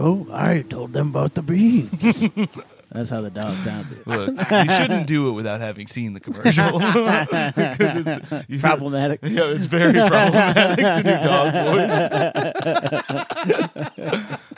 Ruh-roh, I told them about the beans. That's how the dog sounded. Look, you shouldn't do it without having seen the commercial. 'Cause it's, you- Problematic. Yeah, it's very problematic to do dog voice.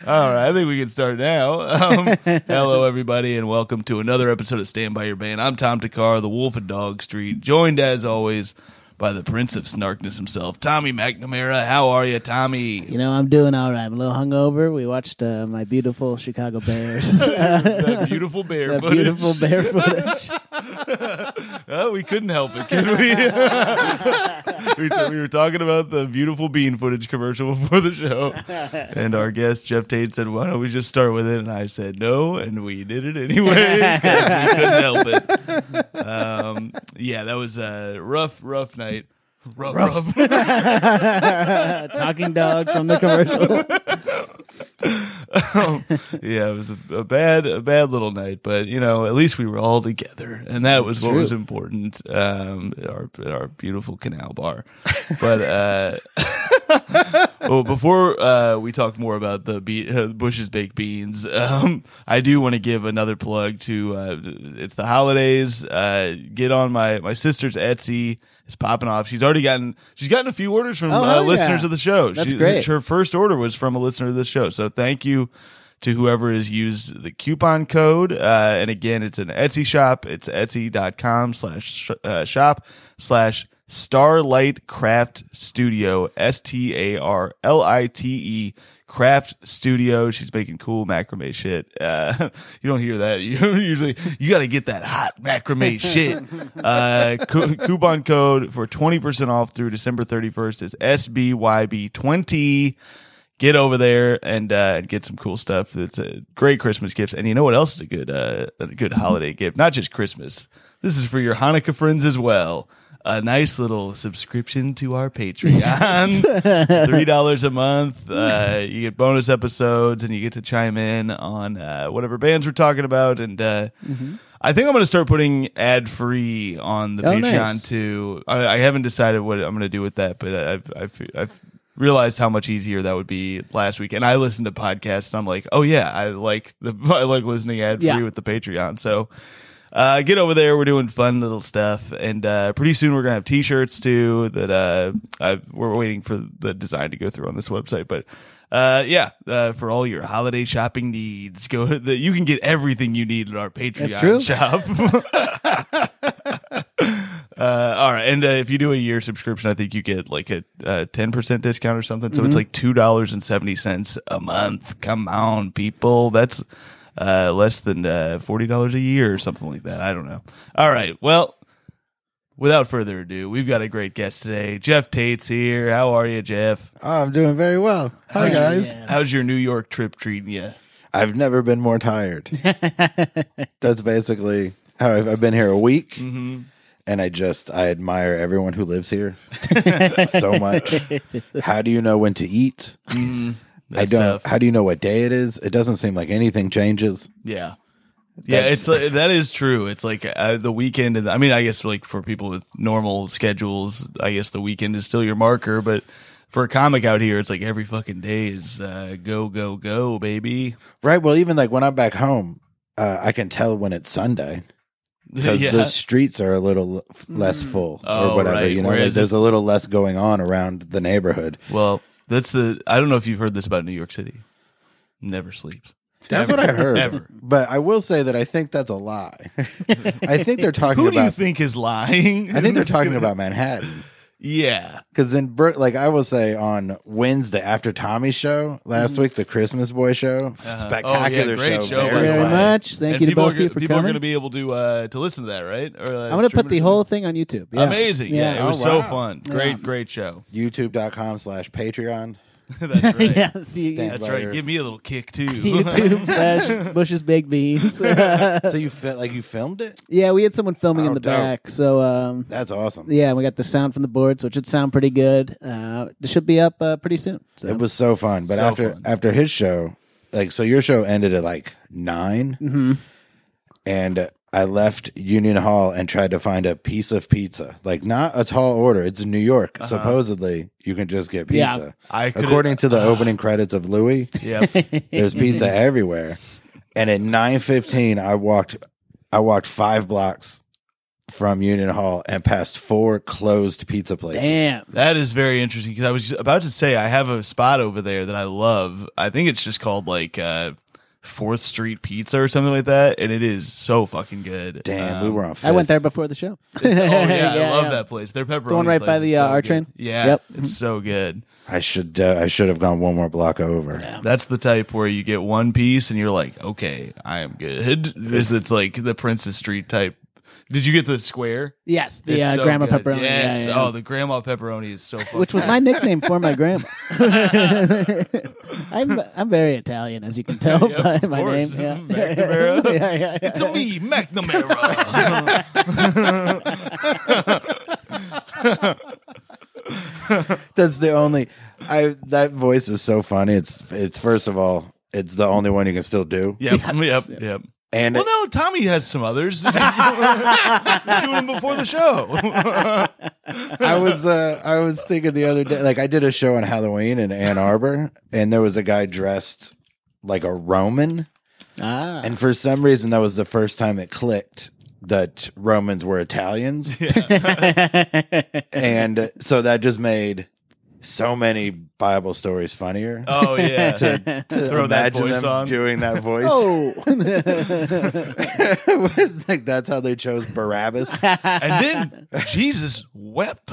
All right, I think we can start now. Um, hello, everybody, and welcome to another episode of Stand By Your Band. I'm Tom Thakkar, the Wolf of Dog Street, joined as always by the Prince of Snarkness himself, Tommy McNamara. How are you, Tommy? You know, I'm doing all right. I'm a little hungover. We watched uh, my beautiful Chicago Bears. that beautiful bear that footage. beautiful bear footage. Oh, we couldn't help it, could we? we, t- we were talking about the beautiful bean footage commercial before the show, and our guest Jeff Tate said, "Why don't we just start with it?" And I said, "No," and we did it anyway because we couldn't help it. Um, yeah, that was a rough, rough night. Rough, rough. Talking dog from the commercial. Um, yeah, it was a, a bad, a bad little night, but you know, at least we were all together, and that was what was important. Um, at our at our beautiful canal bar, but uh, well, before uh, we talk more about the be- uh, Bush's baked beans, um, I do want to give another plug to. Uh, it's the holidays. Uh, get on my my sister's Etsy. It's popping off. She's already gotten. She's gotten a few orders from Oh, uh, yeah. listeners of the show. That's She- great. Her first order was from a listener of the show. So thank you to whoever has used the coupon code. Uh, and again, it's an Etsy shop. It's etsy.com slash sh- uh, shop slash Starlite Craft Studio. S T A R L I T E Craft Studio. She's making cool macrame shit. Uh, you don't hear that. You usually, you got to get that hot macrame shit. Uh, cu- coupon code for 20% off through December 31st is SBYB20 get over there and uh, and get some cool stuff. It's a great Christmas gifts, and you know what else is a good uh, a good holiday gift? Not just Christmas. This is for your Hanukkah friends as well. A nice little subscription to our Patreon, three dollars a month. Uh, you get bonus episodes, and you get to chime in on uh, whatever bands we're talking about. And uh, I think I'm going to start putting ad free on the Oh, Patreon nice. too. I, I haven't decided what I'm going to do with that, but I've, I've, I've realized how much easier that would be last week. And I listened to podcasts. And I'm like, oh yeah, I like the I like listening ad free Yeah. with the Patreon. So uh, get over there. We're doing fun little stuff, and uh, pretty soon we're gonna have T-shirts too. That uh, I, we're waiting for the design to go through on this website, but. Uh, yeah, uh, for all your holiday shopping needs, go. to The, you can get everything you need at our Patreon true. shop. Uh, all right, and uh, if you do a year subscription, I think you get like a ten percent discount or something. So it's like two dollars and seventy cents a month. Come on, people, that's uh, less than uh, forty dollars a year or something like that. I don't know. All right, well, without further ado, we've got a great guest today. Jeff Tate's here. How are you, Jeff? Oh, I'm doing very well. Hi, guys. Yeah. How's your New York trip treating you? I've never been more tired. That's basically how I've, I've been here a week, Mm-hmm. and I just I admire everyone who lives here so much. How do you know when to eat? I. Don't. tough. How do you know what day it is? It doesn't seem like anything changes. Yeah. Yeah, That's- it's like, that is true. It's like uh, the weekend. And I mean, I guess like for people with normal schedules, I guess the weekend is still your marker. But for a comic out here, it's like every fucking day is uh, go go go, baby. Right. Well, even like when I'm back home, uh, I can tell when it's Sunday because yeah. the streets are a little less full Oh, or whatever. right. You know, like, Whereas there's a little less going on around the neighborhood. well, that's the. I don't know if you've heard this about New York City. Never sleeps. That's what I heard. Ever. But I will say that I think that's a lie. I think they're talking about Who do you think is lying? I think they're talking about Manhattan. Yeah. Because then, Bert, like I will say on Wednesday after Tommy's show last week, the Christmas Boy show, spectacular Oh, yeah, great show. show, Thank you the very way. much. Thank And you to people both are, of you gonna- for people are coming. going to be able to uh, to listen to that, right? Or, uh, I'm going to stream put it the or whole something? thing on YouTube. Yeah. Amazing. Yeah, it was Oh, so wow. fun. Great, great show. YouTube.com slash Patreon. That's right. yeah. See, Stand That's by right. your- Give me a little kick too. YouTube slash Bush's Baked Beans. so you fi- like you filmed it? yeah, we had someone filming Oh, in the dope. back. So, um, That's awesome. yeah, we got the sound from the board, so it should sound pretty good. Uh, this should be up uh, pretty soon. So. It was so fun. But So after fun. after his show, like so your show ended at like 9 Mm-hmm. and I left Union Hall and tried to find a piece of pizza. Like not a tall order. It's in New York. Supposedly you can just get Yeah. pizza. I could've- According to the opening credits of Louie, Yep. there's pizza everywhere. And at 9:15 I walked I walked 5 blocks from Union Hall and passed four closed pizza places. Damn. That is very interesting because I was about to say I have a spot over there that I love. I think it's just called like uh, Fourth Street Pizza or something like that, and it is so fucking good. Damn, we Um, were on I went there before the show. oh yeah, I love yeah. that place. Their pepperoni. The one right by is the, so uh, R good. train? Yeah, Yep. it's so good. I should uh, I should have gone one more block over. That's the type where you get one piece and you're like, okay, I am good. This it's like the Prince Street type. Did you get the square? Yes, the It's uh, so grandma good. pepperoni. Yes. Yeah, yeah. Oh, the grandma pepperoni is so fun. which was my nickname for my grandma. I'm I'm very Italian, as you can tell Yeah, by of my course. name. McNamara. Yeah. yeah, yeah, yeah. It's a me, McNamara. That's the only I that voice is so funny. It's it's first of all, it's the only one you can still do. yep, Yes. yep, yep. And Well, no, Tommy has some others. Doing them before the show. I was uh I was thinking the other day like I did a show on Halloween in Ann Arbor and there was a guy dressed like a Roman Ah. and for some reason that was the first time it clicked that Romans were Italians. and so that just made so many Bible stories funnier. Oh yeah, to throw that imagine voice them on. doing that voice. Oh, like that's how they chose Barabbas. and then Jesus wept.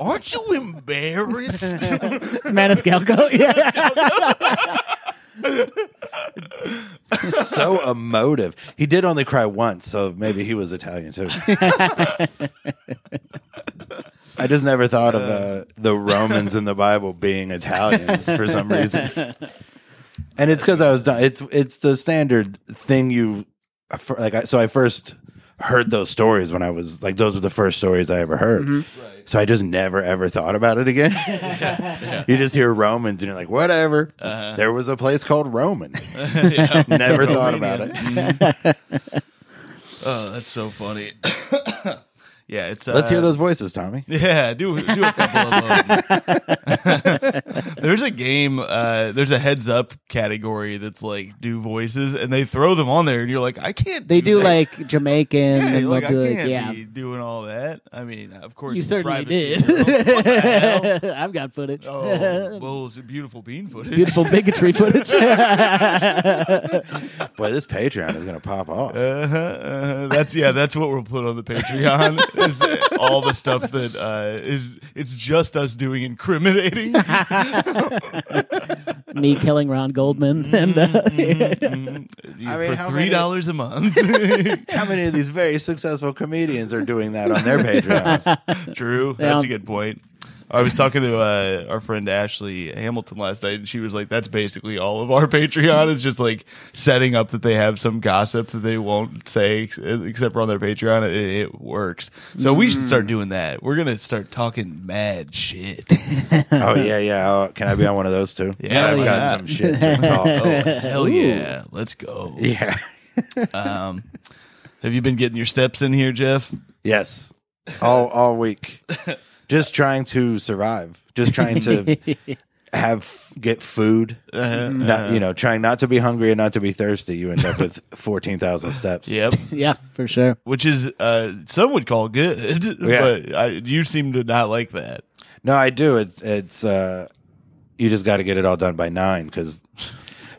Aren't you embarrassed? it's Maniscalco. Yeah. so emotive. He did only cry once, so maybe he was Italian too. I just never thought of uh. uh, the Romans in the Bible being Italians for some reason. And it's because I was done. It's it's the standard thing you for- like. I, so I first heard those stories when I was like those were the first stories I ever heard. Mm-hmm. So I just never ever thought about it again. You just hear Romans and you're like, whatever. Uh-huh. There was a place called Roman. Never thought about it. Mm-hmm. Oh, that's so funny. Yeah, it's. Uh, Let's hear those voices, Tommy. Yeah, do do a couple of them. there's a game. Uh, there's a heads up category that's like do voices, and they throw them on there, and you're like, I can't. They do that. like Jamaican, Yeah, and like I they'll can't like, yeah. be doing all that. I mean, of course, You certainly privacy did. room. What the hell? I've got footage. Oh, well, it's a beautiful bean footage. Beautiful bigotry footage. Boy, this Patreon is going to pop off. Uh-huh, uh-huh. That's yeah. That's what we'll put on the Patreon. Is all the stuff that uh, is. It's just us doing incriminating. Me killing Ron Goldman, and uh, Mm-hmm. I mean, for how three many- dollars a month. How many of these very successful comedians are doing that on their Patreons? True. Yeah. That's a good point. I was talking to uh, our friend Ashley Hamilton last night, and she was like, "That's basically all of our Patreon. Is just like setting up that they have some gossip that they won't say ex- except for on their Patreon. It, it works. So we should start doing that. We're gonna start talking mad shit. Oh, yeah, yeah. Oh, can I be on one of those too? Yeah, I've why got some shit to talk. Oh hell yeah! Let's go. Yeah. Um, have you been getting your steps in here, Jeff? Yes. All all week. Just trying to survive. Just trying to have get food. Uh-huh. Not, you know, trying not to be hungry and not to be thirsty. You end up with fourteen thousand steps. Yep. yeah, for sure. Which is uh, some would call good, Yeah. but I, you seem to not like that. No, I do. It, it's uh, you just got to get it all done by nine because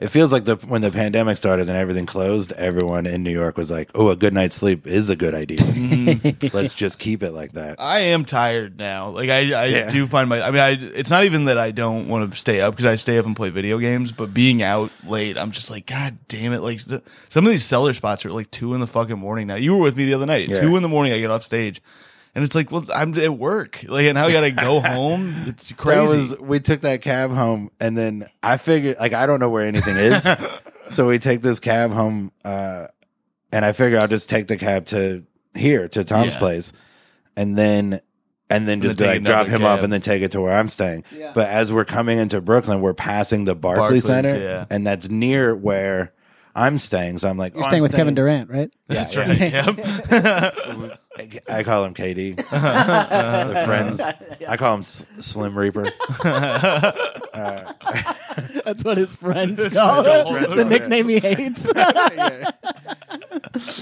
it feels like the when the pandemic started and everything closed, everyone in New York was like, "Oh, a good night's sleep is a good idea. Mm-hmm. Let's just keep it like that." I am tired now. Like I, I Yeah. do find my. I mean, I. It's not even that I don't want to stay up because I stay up and play video games. But being out late, I'm just like, God damn it! Like the, some of these Cellar spots are like two in the fucking morning now. You were with me the other night. Yeah. Two in the morning, I get off stage, and it's like, well, I'm at work. Like, and now I got to go home. It's crazy. That was we took that cab home, and then I figured like I don't know where anything is, so we take this cab home, uh, and I figure I'll just take the cab to here to Tom's Yeah. place, and then and then just then be take like drop another him off and then take it to where I'm staying. Yeah. But as we're coming into Brooklyn, we're passing the Barclay Barclays, Center, yeah. and that's near where I'm staying. So I'm like, You're oh, staying I'm with Kevin Durant, right? That's yeah. right. Yep. I call him KD. the friends. I call him S- Slim Reaper. That's what his friends call him. The nickname he hates.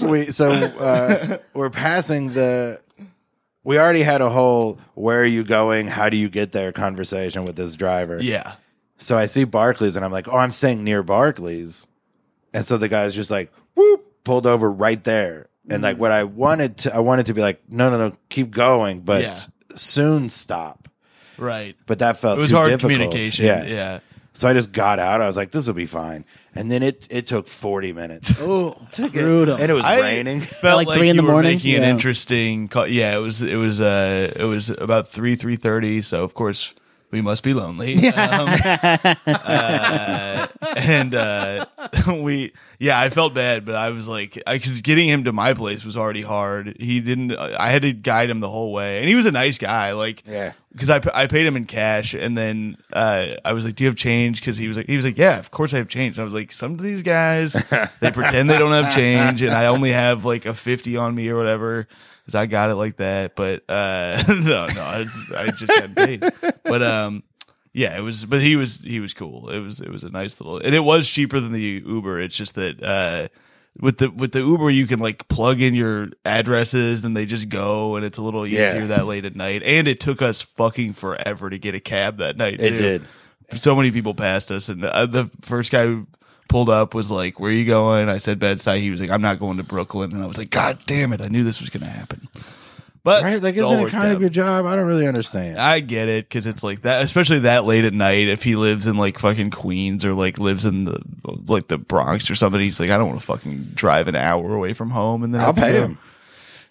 we so uh, we're passing the. We already had a whole "Where are you going? How do you get there?" conversation with this driver. yeah. So I see Barclays, and I'm like, "Oh, I'm staying near Barclays," and so the guy's just like, "Whoop!" pulled over right there. And like what I wanted to, I wanted to be like, "No, no, no, keep going," but Yeah. soon stop. Right. But that felt It was too hard difficult. communication. Yeah. Yeah. So I just got out. I was like, "This will be fine." And then it it took 40 minutes. oh, brutal. and it was I raining. Felt Like like, three in you the were morning? making an Yeah. interesting. Call. Yeah, it was. It was. Uh, it was about three three thirty. So of course we must be lonely. Um, uh, and uh, we, yeah, I felt bad, but I was like, because getting him to my place was already hard. He didn't. I had to guide him the whole way, and he was a nice guy. Like, Yeah. because I, I paid him in cash, and then uh, I was like, "Do you have change?" Because he was like, he was like, "Yeah, of course I have change." And I was like, "Some of these guys, they pretend they don't have change, and I only have like a fifty on me or whatever." Because I got it like that, but uh, no, no, it's, I just hadn't paid. But um, yeah, it was, but he was he was cool. It was it was a nice little, and it was cheaper than the Uber. It's just that uh, with the with the Uber, you can like plug in your addresses, and they just go, and it's a little easier Yeah. that late at night. And it took us fucking forever to get a cab that night. It too. did. So many people passed us, and uh, the first guy who pulled up was like, "Where are you going?" I said Bed-Stuy. He was like, "I'm not going to Brooklyn," and I was like, "God damn it! I knew this was going to happen." But Right? Like, isn't it worked kind of out. your job? I don't really understand. I get it because it's like that, especially that late at night. If he lives in like fucking Queens or like lives in the like the Bronx or something, he's like, I don't want to fucking drive an hour away from home, and then I'll have to pay go- him.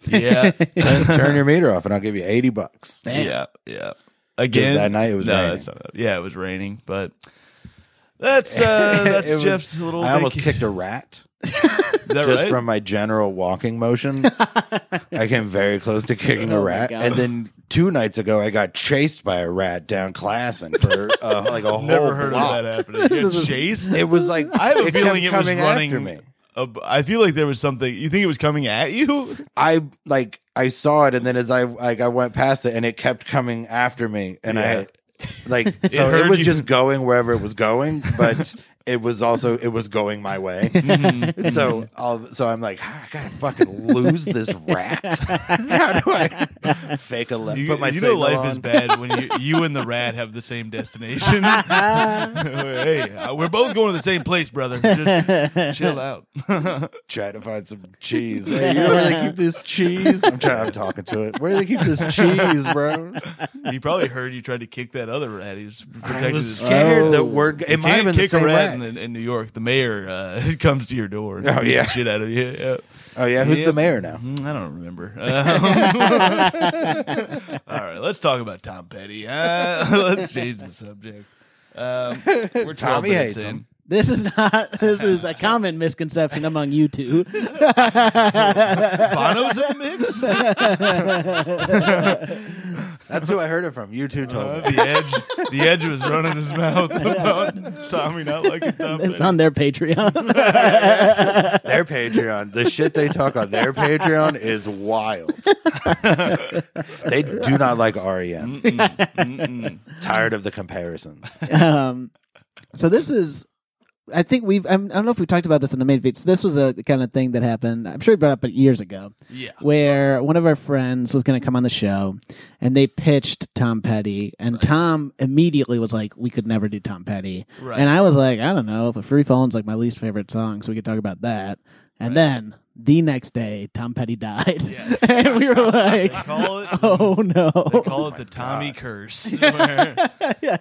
Yeah, turn, turn your meter off, and I'll give you eighty bucks. yeah, yeah. Again, that night it was no, raining. not- yeah, it was raining, but that's uh that's It was- Jeff's little. I almost vaca- kicked a rat Is that just right? from my general walking motion. I came very close to kicking a Oh my rat, and then two nights ago, I got chased by a rat down Classon for uh, like a whole Never heard block. of that happening. You got chased. It was like I have a it feeling it was running. after me. ab- I feel like there was something. You think it was coming at you? I like I saw it, and then as I like I went past it, and it kept coming after me, and Yeah. I like so it, heard was you. just going wherever it was going, but it was also it was going my way. Mm-hmm. so I'll, so I'm like, "Ah, I gotta fucking lose this rat. How do I fake a left? You, put my you know signal life on? is bad when you you and the rat have the same destination. hey, uh, we're both going to the same place, brother. Just chill out. Try to find some cheese. Hey, you know where they keep this cheese? I'm trying. I'm talking to it. Where do they keep this cheese, bro? he probably heard you tried to kick that other rat. He was I protecting was his. scared Oh. that word. It You might have been the kick a same rat rat. In, in New York. The mayor uh, comes to your door and Oh, yeah. shit out of you. Yeah. Oh yeah, who's Yeah. the mayor now? Mm, I don't remember. Um, all right, let's talk about Tom Petty. Uh, let's change the subject. Um, we're Tommy hates in. him. This is not. This is a common misconception among you two. Bono's in the mix. That's who I heard it from. You two told Uh, me. the edge, the edge was running his mouth about Tommy not liking Tom. It's Petty. on their Patreon. Their Patreon, the shit they talk on their Patreon is wild. they do not like REM. Tired of the comparisons. um, so this is I think we've. I'm, I don't know if we talked about this in the main feed. So this was a kind of thing that happened. I'm sure we brought up it years ago. Yeah. Where one of our friends was going to come on the show, and they pitched Tom Petty, and Tom immediately was like, "We could never do Tom Petty," Right. and I was like, "I don't know. If a Free Falling's like my least favorite song, so we could talk about that." And then the next day, Tom Petty died, Yes. and we were like, They call it "Oh no!" They call it the Tommy curse. where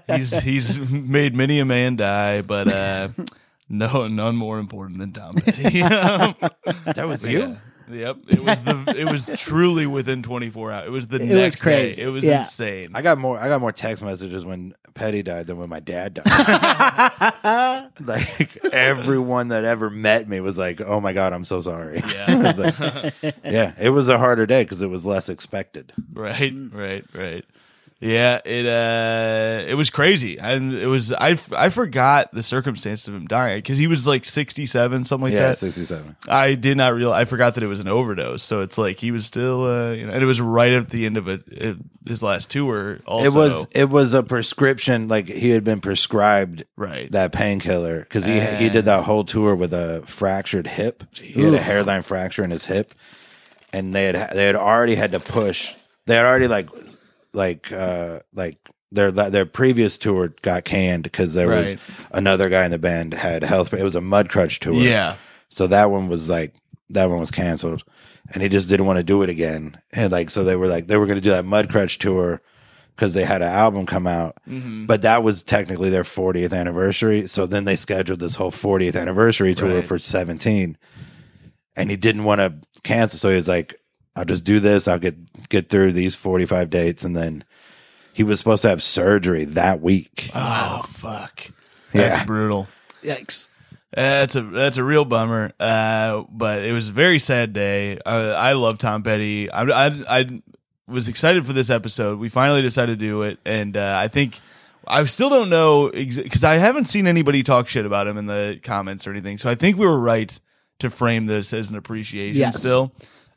he's he's made many a man die, but uh, no none more important than Tom Petty. That was you. Yep, it was the it was truly within 24 hours. It was the was next crazy. day. It was Yeah. insane. I got more. I got more text messages when Petty died than when my dad died. like everyone that ever met me was like, "Oh my god, I'm so sorry." Yeah. Like- yeah. It was a harder day because it was less expected. Right, right, right. Yeah, it uh, it was crazy, and it was I I forgot the circumstance of him dying because he was like sixty seven, something like that. yeah, that. sixty-seven. I did not realize. I forgot that it was an overdose. So it's like he was still, uh, you know, and it was right at the end of it, it his last tour. Also, It was it was a prescription. Like he had been prescribed right. that painkiller because he he did that whole tour with a fractured hip. He had a hairline fracture in his hip, and they had they had already had to push. They had already like like uh like their their previous tour got canned because there was Right. another guy in the band had health. It was a Mudcrutch tour. yeah, So that one was like that one was canceled, and he just didn't want to do it again. And like so they were like they were going to do that Mudcrutch tour because they had an album come out, but that was technically their 40th anniversary. So then they scheduled this whole 40th anniversary tour Right. for 17, and he didn't want to cancel. So he was like, "I'll just do this. I'll get get through these 45 dates, and then." He was supposed to have surgery that week. Oh fuck, that's Yeah. brutal. Yikes! That's a that's a real bummer. Uh, but it was a very sad day. I, I love Tom Petty. I, I I was excited for this episode. We finally decided to do it, and uh, I think I still don't know because I haven't seen anybody talk shit about him in the comments or anything. So I think we were right to frame this as an appreciation Yes. still.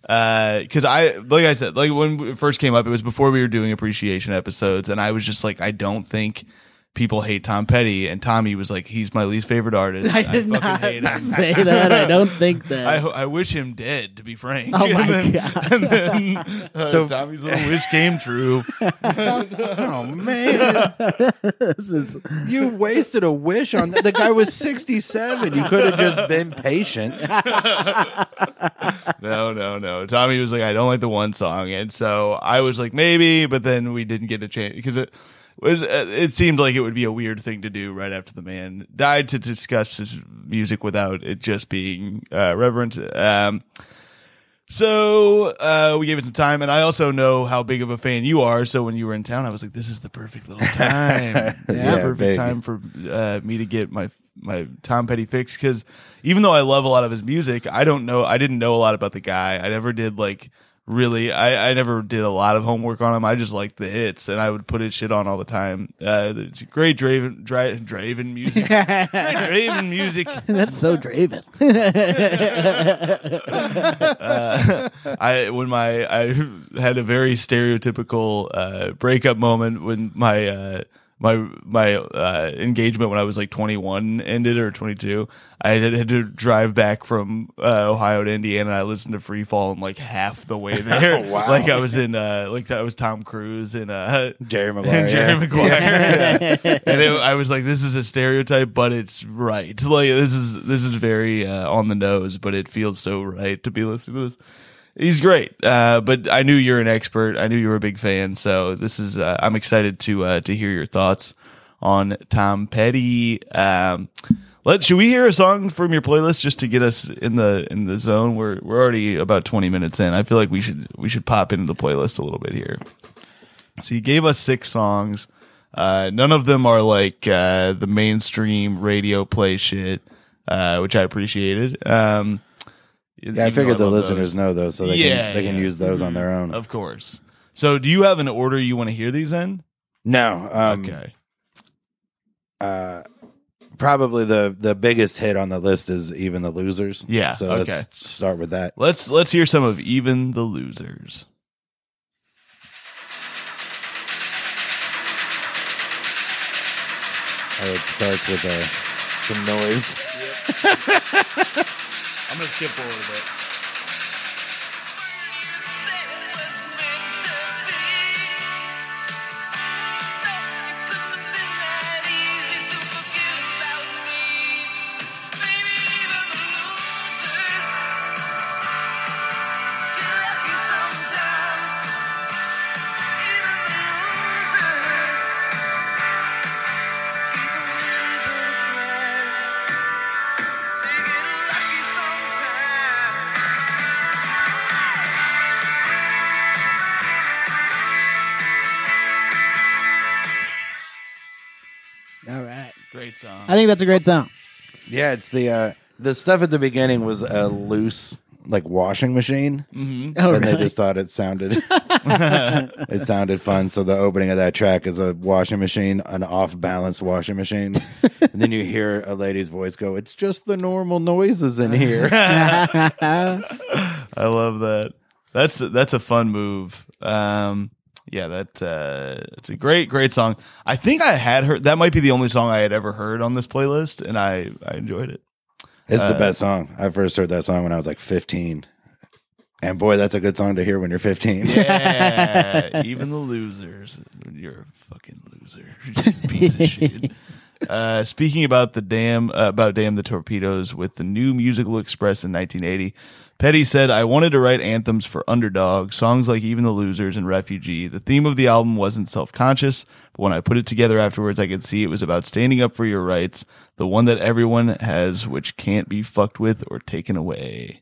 Uh, because I, like I said, like when it first came up, it was before we were doing appreciation episodes, and I was just like, I don't think people hate Tom Petty, and Tommy was like, he's my least favorite artist. I did fucking not hate him. say that. I don't think that. I, I wish him dead, to be frank. Oh my and then, God. And then uh, So- Tommy's little wish came true. Oh man, this is You wasted a wish on that. The guy was 67. You could have just been patient. No, no, no. Tommy was like, I don't like the one song, and so I was like, maybe, but then we didn't get a chance because it was. It seemed like it would be a weird thing to do right after the man died to discuss his music without it just being uh, reverent. Um, so uh, we gave it some time, and I also know how big of a fan you are. So when you were in town, I was like, "This is the perfect little time. Is Yeah, perfect big. time for uh, me to get my my Tom Petty fix." Because even though I love a lot of his music, I don't know. I didn't know a lot about the guy. I never did like really. I I never did a lot of homework on him. I just liked the hits, and I would put his shit on all the time. Uh, it's great Draven Dra- Draven music. great Draven music. that's so Draven. uh, I when my I had a very stereotypical uh, breakup moment when my uh, my my uh, engagement when I was like 21 ended or 22. I had, had to drive back from uh, Ohio to Indiana. I listened to Free Fall and like half the way there. Oh, wow. Like I was in uh, like I was Tom Cruise and uh, Jerry Maguire. Jerry Maguire. Yeah. and it, I was like, this is a stereotype, but it's right. Like this is this is very uh, on the nose, but it feels so right to be listening to this. He's great, uh, but I knew you're an expert. I knew you were a big fan, so this is. Uh, I'm excited to uh, to hear your thoughts on Tom Petty. Um, let should we hear a song from your playlist just to get us in the in the zone? We're we're already about 20 minutes in. I feel like we should we should pop into the playlist a little bit here. So you gave us six songs. Uh, none of them are like uh, the mainstream radio play shit, uh, which I appreciated. Um, Yeah, I figured the listeners know those, so they Yeah, can they can yeah. use those on their own. Of course. So, do you have an order you want to hear these in? No, um, Okay. uh, probably the the biggest hit on the list is even the losers. Yeah, so okay. let's start with that. Let's let's hear some of even the losers. Oh, it starts with a some noise. I'm gonna skip a little bit. I think that's a great song. Yeah, it's the uh, the stuff at the beginning was a loose like washing machine, Oh, and they just thought it sounded it sounded fun. So the opening of that track is a washing machine, an off balance washing machine, and then you hear a lady's voice go, "It's just the normal noises in here." I love that. That's that's a fun move. Um, yeah, that uh, it's a great great song. I think I had heard that might be the only song I had ever heard on this playlist, and I I enjoyed it. It's Uh, the best song. I first heard that song when I was like 15. And boy, that's a good song to hear when you're 15. Yeah, even the losers. You're a fucking loser, piece of shit. Uh, speaking about the damn uh, about damn the torpedoes with the new musical express in 1980, Petty said, "I wanted to write anthems for underdog songs like even the losers and refugee. The theme of the album wasn't self conscious, but when I put it together afterwards, I could see it was about standing up for your rights, the one that everyone has, which can't be fucked with or taken away."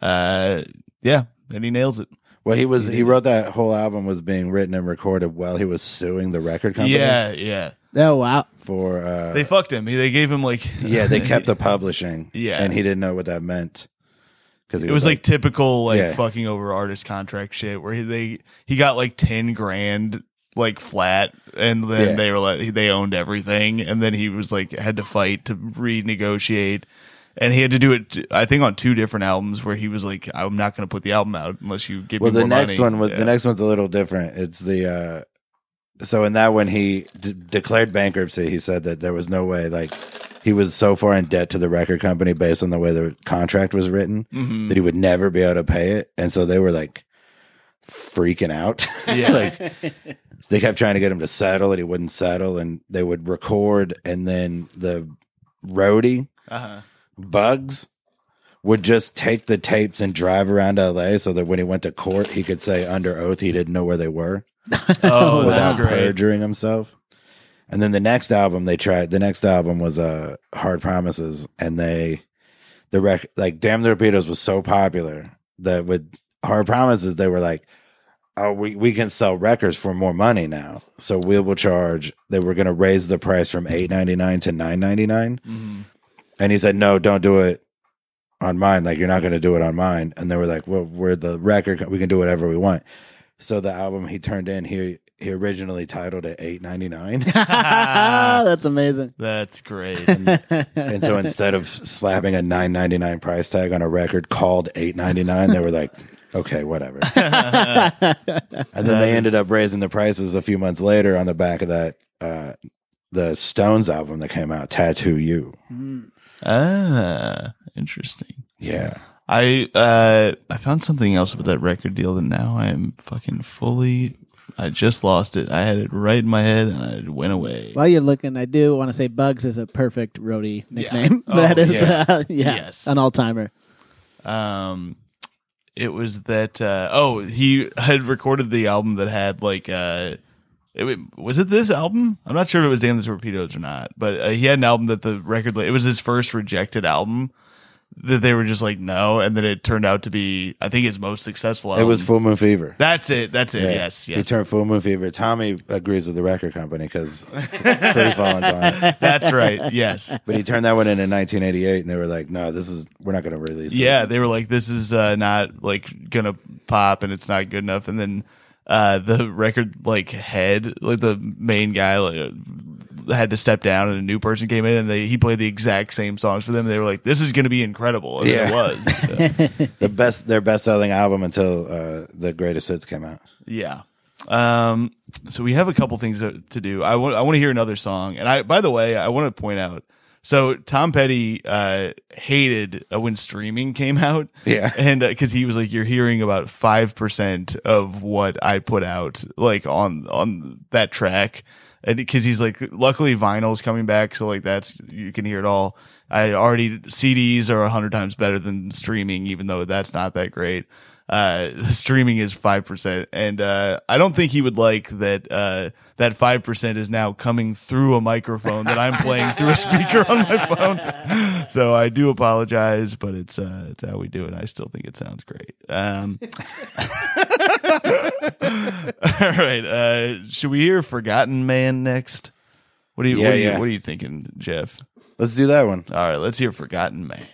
Uh, yeah, and he nails it. Well, he was he wrote that whole album was being written and recorded while he was suing the record company Yeah, yeah. Oh wow. for uh They fucked him. They gave him like yeah, they kept the publishing. Yeah. And he didn't know what that meant. Cuz It was like typical like Yeah. fucking over artist contract shit where he they he got like ten grand like flat and then Yeah. they were like they owned everything and then he was like had to fight to renegotiate and he had to do it I think on two different albums where he was like I'm not going to put the album out unless you give Well, me the next money. one was Yeah. the next one's a little different. It's the uh so in that one he d- declared bankruptcy. He said that there was no way like he was so far in debt to the record company based on the way the contract was written Mhm. that he would never be able to pay it. And so they were like freaking out. Yeah. like they kept trying to get him to settle and he wouldn't settle and they would record and then the roadie uh-huh. Bugs would just take the tapes and drive around LA so that when he went to court he could say under oath he didn't know where they were Oh, without that's great. perjuring himself. And then the next album they tried the next album was uh Hard Promises and they the rec like Damn the Torpedoes was so popular that with Hard Promises they were like oh we, we can sell records for more money now. So we will charge they were gonna raise the price from eight ninety nine to nine ninety nine. Mhm. And he said, no, don't do it on mine. Like, you're not going to do it on mine. And they were like, well, we're the record. We can do whatever we want. So the album he turned in, he, he originally titled it 899. That's amazing. That's great. and so instead of slapping a 999 price tag on a record called 899, they were like, okay, whatever. and then they ended up raising the prices a few months later on the back of that, uh, the Stones album that came out, Tattoo You. ah, interesting. Yeah. I uh I found something else about that record deal that now I am fucking fully I just lost it. I had it right in my head and it went away. While you're looking, I do want to say Bugs is a perfect roadie nickname. Oh, that is, yeah. uh, yeah, Yes. an all timer. Um it was that uh oh, he had recorded the album that had like uh it, was it this album? I'm not sure if it was Damn the Torpedoes or not, but uh, he had an album that the record it was his first rejected album that they were just like no and then it turned out to be I think his most successful It was Full Moon Fever. That's it. That's it. Yeah. Yes, He yes. turned Full Moon Fever. Tommy agrees with the record company because Free Falling's on it. That's right. Yes. But he turned that one in in 1988, and they were like, "No, this is we're not going to release." It. Yeah, this. they were like, "This is uh, not like gonna pop, and it's not good enough." And then uh, the record like head, like the main guy, like, had to step down, and a new person came in, and they he played the exact same songs for them. They were like, "This is gonna be incredible," and Yeah. it was. the best their best selling album until uh, the greatest hits came out. Yeah. Um, so we have a couple things to, to do. I want I want to hear another song, and I by the way, I want to point out So Tom Petty uh, hated uh, when streaming came out. Yeah. and because he was like, "You're hearing about five percent of what I put out, like on on that track." And because he's like, luckily vinyl's coming back, so like that's you can hear it all. I already CDs are a hundred times better than streaming, even though that's not that great. Uh, streaming is five percent, and uh, I don't think he would like that. Uh, that five percent is now coming through a microphone that I'm playing through a speaker on my phone. So I do apologize, but it's uh, it's how we do it. I still think it sounds great. Um, all right, uh, should we hear "Forgotten Man" next? What do you Yeah, what, are you yeah. what are you thinking, Jeff? Let's do that one. All right, let's hear "Forgotten Man."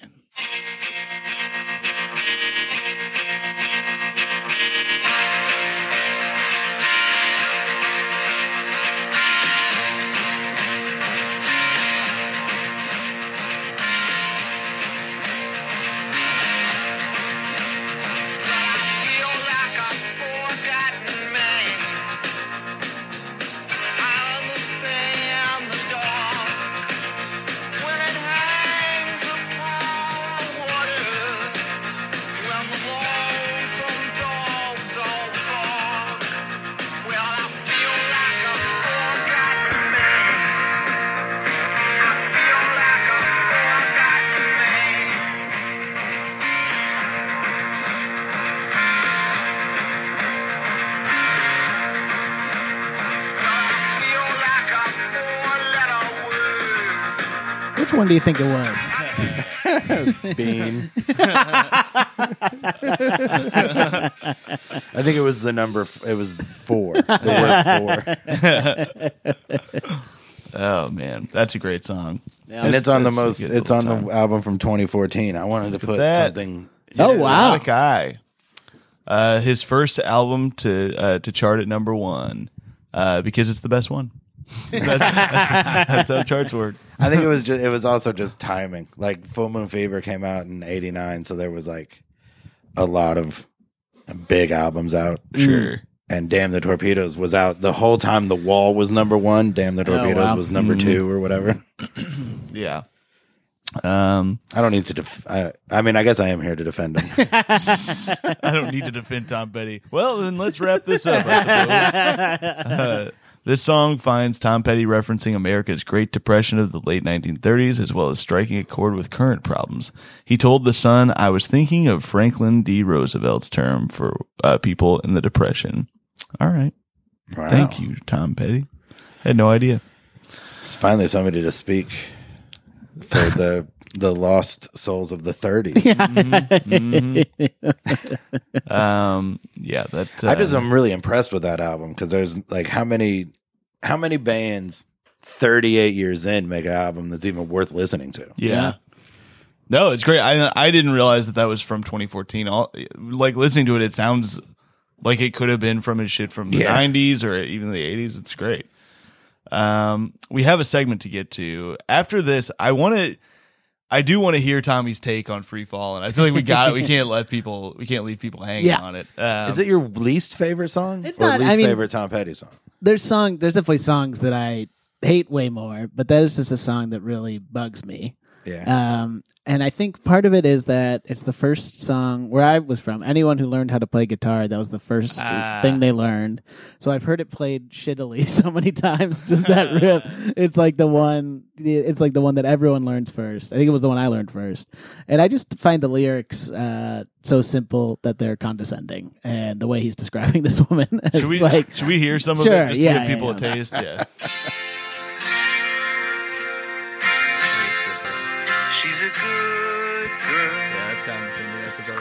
Do you think it was? Bean. I think it was the number. f- It was four. The word four, Oh man, that's a great song. and it's on the most. It's little on the album from 2014. I wanted to put that. something. Oh, wow. what a guy! Uh, his first album to uh, to chart at number one uh, because it's the best one. That's, that's, that's how charts work. I think it was just. It was also just timing. Like Full Moon Fever came out in '89, so there was like a lot of big albums out. Sure. And Damn the Torpedoes was out the whole time. The Wall was number one. Damn the Torpedoes wow. was number two or whatever. Yeah. Um, I don't need to. Def- I, I mean, I guess I am here to defend him. I don't need to defend Tom Petty. Well, then let's wrap this up. I suppose. Uh, this song finds Tom Petty referencing America's Great Depression of the late 1930s, as well as striking a chord with current problems. He told The Sun, "I was thinking of Franklin D. Roosevelt's term for uh, people in the Depression." All right, Wow. thank you, Tom Petty. Had no idea. It's finally somebody to speak for the the lost souls of the 30s. Um, yeah, that uh, I just am really impressed with that album because there's like how many how many bands 38 years in make an album that's even worth listening to. Yeah. Yeah. No, it's great. I I didn't realize that that was from 2014. All like listening to it, it sounds like it could have been from his shit from the Yeah. 90s or even the 80s. It's great. Um, we have a segment to get to after this. I want to. I do want to hear Tommy's take on Free Fall, and I feel like we got it. We can't let people. We can't leave people hanging Yeah. on it. Um, Is it your least favorite song? It's or not- least I mean- favorite Tom Petty song? There's song. There's definitely songs that I hate way more, but that is just a song that really bugs me. Yeah. Um, and I think part of it is that it's the first song where I was from. Anyone who learned how to play guitar, that was the first Ah. thing they learned. So I've heard it played shittily so many times. Just that riff. It's like the one. It's like the one that everyone learns first. I think it was the one I learned first. And I just find the lyrics uh, so simple that they're condescending, and the way he's describing this woman, should we like should we hear some Sure, of it just to yeah, give people yeah, a taste? Yeah.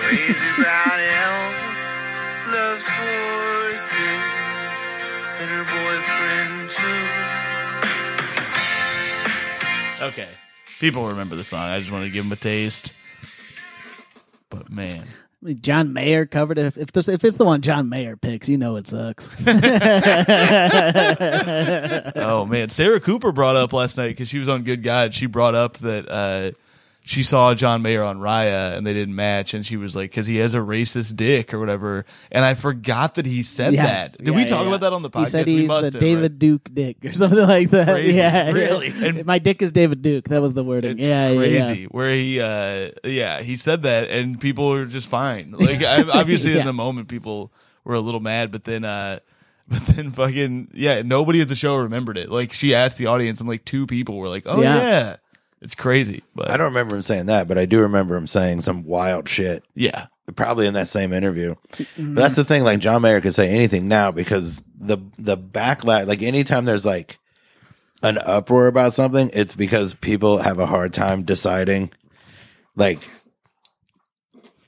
Crazy about Elvis, loves horses, and her boyfriend too. Okay. People remember the song. I just wanted to give them a taste. But man, John Mayer covered it. If if, this, if it's the one John Mayer picks, you know it sucks. oh man, Sarah Cooper brought up last night because she was on Good God. She brought up that uh, she saw John Mayer on Raya and they didn't match, and she was like, because he has a racist dick or whatever. And I forgot that he said Yes. that. Did Yeah, we talk yeah. about that on the podcast? He said We he's must a have, David right? Duke dick or something like that. Crazy. Yeah, Really? And- My dick is David Duke. That was the wording. It's yeah, yeah, crazy. yeah. Where he, uh, yeah, he said that, and people were just fine. Like, obviously, in the moment, people were a little mad, but then, uh, but then, fucking, yeah, nobody at the show remembered it. Like, she asked the audience, and like two people were like, "Oh Yeah. Yeah, it's crazy." But I don't remember him saying that, but I do remember him saying some wild shit. yeah, Probably in that same interview. Mm-hmm. But that's the thing. Like John Mayer could say anything now because the the backlash. Like anytime there's like an uproar about something, it's because people have a hard time deciding. Like,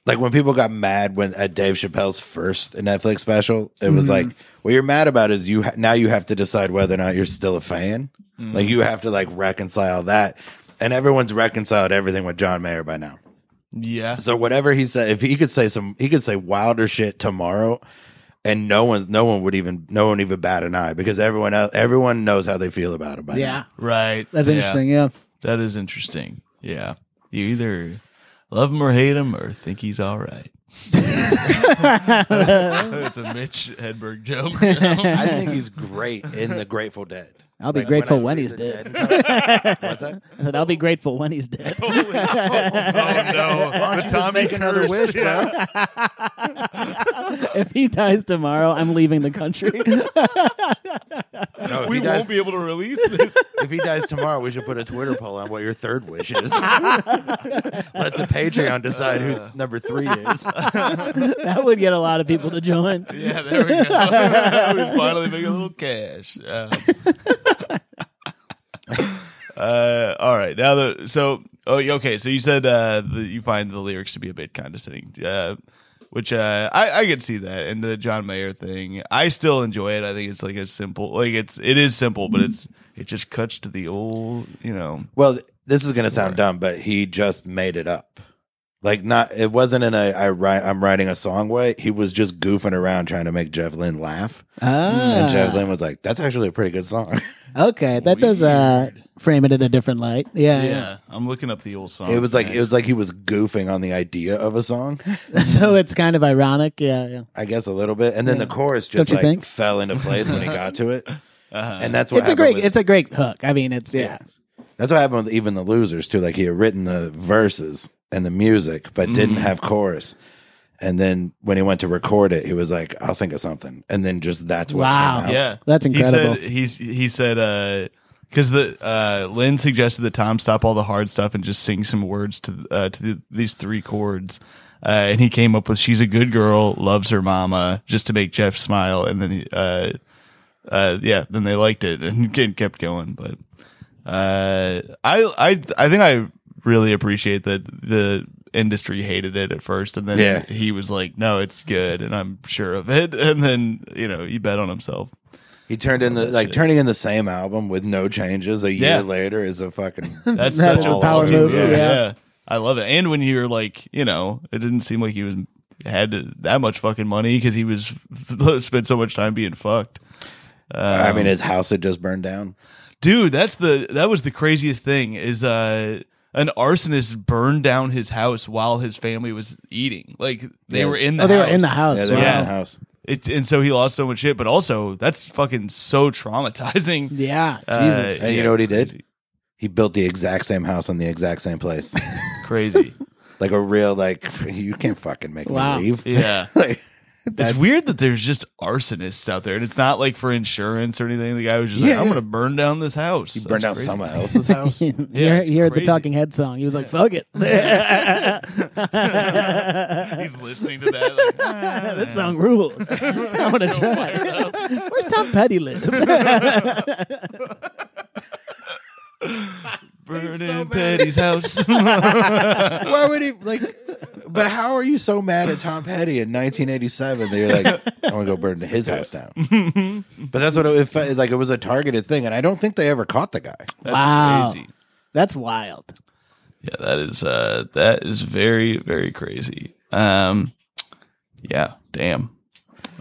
like when people got mad when at Dave Chappelle's first Netflix special, it was mm-hmm. like, what you're mad about is you ha- now you have to decide whether or not you're still a fan. Mm-hmm. Like you have to like reconcile that, and everyone's reconciled everything with John Mayer by now. yeah, So whatever he said, if he could say some, he could say wilder shit tomorrow, and no one's no one would even, no one even bat an eye because everyone else, everyone knows how they feel about it. By Yeah. right. That's Yeah. interesting. Yeah. That is interesting. Yeah, you either love him or hate him or think he's all right. it's a Mitch Hedberg joke. I think he's great in the Grateful Dead. I'll be Like, grateful I when he's dead. dead- What's that? I said I'll be grateful when he's dead. oh no, the Tommy make another wish, bro? Yeah. if he dies tomorrow, I'm leaving the country. No, We dies, won't be able to release this. if he dies tomorrow, we should put a Twitter poll on what your third wish is. Let the Patreon decide who number three is. that would get a lot of people to join. yeah, there we go. we finally make a little cash. Um, uh, all right, now the so oh okay. So you said uh, the, you find the lyrics to be a bit condescending, uh, which uh, I I could see that. And the John Mayer thing, I still enjoy it. I think it's like a simple, like it's it is simple, but it's it just cuts to the old, you know. Well, this is going to sound dumb, but he just made it up. Like not, it wasn't in a I write I'm writing a song way. He was just goofing around trying to make Jeff Lynne laugh, and Jeff Ah, Lynne was like, "That's actually a pretty good song." okay, that does uh, frame it in a different light. Yeah, yeah. I'm looking up the old song. it was like it was like he was goofing on the idea of a song, so it's kind of ironic. Yeah, yeah. I guess a little bit, and then the chorus just like think? fell into place when he got to it, Uh-huh. and that's what It's a great. with- It's a great hook. I mean, it's yeah. That's what happened with even the losers too. Like he had written the verses and the music, but didn't Mm. have chorus. And then when he went to record it, he was like, "I'll think of something." And then just that's what Wow. came out. Yeah, That's incredible. He said he's he said because the uh, Lynne suggested that Tom stop all the hard stuff and just sing some words to uh, to the, these three chords. Uh, and he came up with "She's a good girl, loves her mama," just to make Jeff smile. And then, he, uh, uh, yeah, then they liked it and kept going. But uh, I, I, I think I really appreciate that the industry hated it at first, and then Yeah. he was like, "No, it's good," and I'm sure of it. And then you know he bet on himself. He turned in the like turning in the same album with no changes a year Yeah. later is a fucking That's such a a power ballsy move, move. yeah. Yeah. I love it. And when you're like, you know, it didn't seem like he was had that much fucking money because he was spent so much time being fucked. I Um, mean his house had just burned down. dude, that's the that was the craziest thing is uh an arsonist burned down his house while his family was eating. Like they Yeah. were in the Oh, they house. were in the house. Yeah, they were wow. in the house. It, and so he lost so much shit, but also that's fucking so traumatizing. Yeah, Uh, Jesus. And you know what he did? He built the exact same house on the exact same place. Crazy. like a real like you can't fucking make Wow. me leave. Yeah. like It's weird that there's just arsonists out there, and it's not like for insurance or anything. The guy was just like, "I'm yeah. going to burn down this house." He That's burned down crazy. someone else's house. you Yeah, heard, it's you heard the. Talking Head song. He was like, "Fuck it." He's listening to that. Like, this song rules. I want to try. Where's Tom Petty live? burning Petty's house. Why would he like? But how are you so mad at Tom Petty in 1987 that you're like, I want to go burn his house down? but that's what it, felt like. It was a targeted thing, and I don't think they ever caught the guy. That's Wow. crazy. That's wild. Yeah, that is uh that is very very crazy. Um, yeah, damn.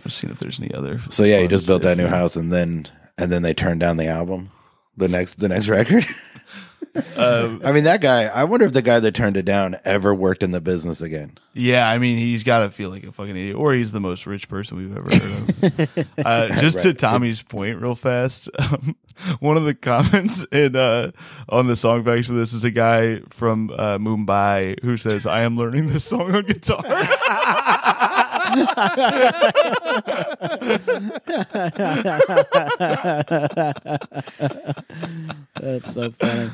I've seen if there's any other. So yeah, he just built that new house, and then and then they turned down the album, the next the next record. Um, I mean, that guy. I wonder if the guy that turned it down ever worked in the business again. yeah, I mean, he's got to feel like a fucking idiot, or he's the most rich person we've ever heard of. uh, just to Tommy's point, real fast. Um, one of the comments in uh, on the song back to this is a guy from uh, Mumbai who says, "I am learning this song on guitar." That's so funny.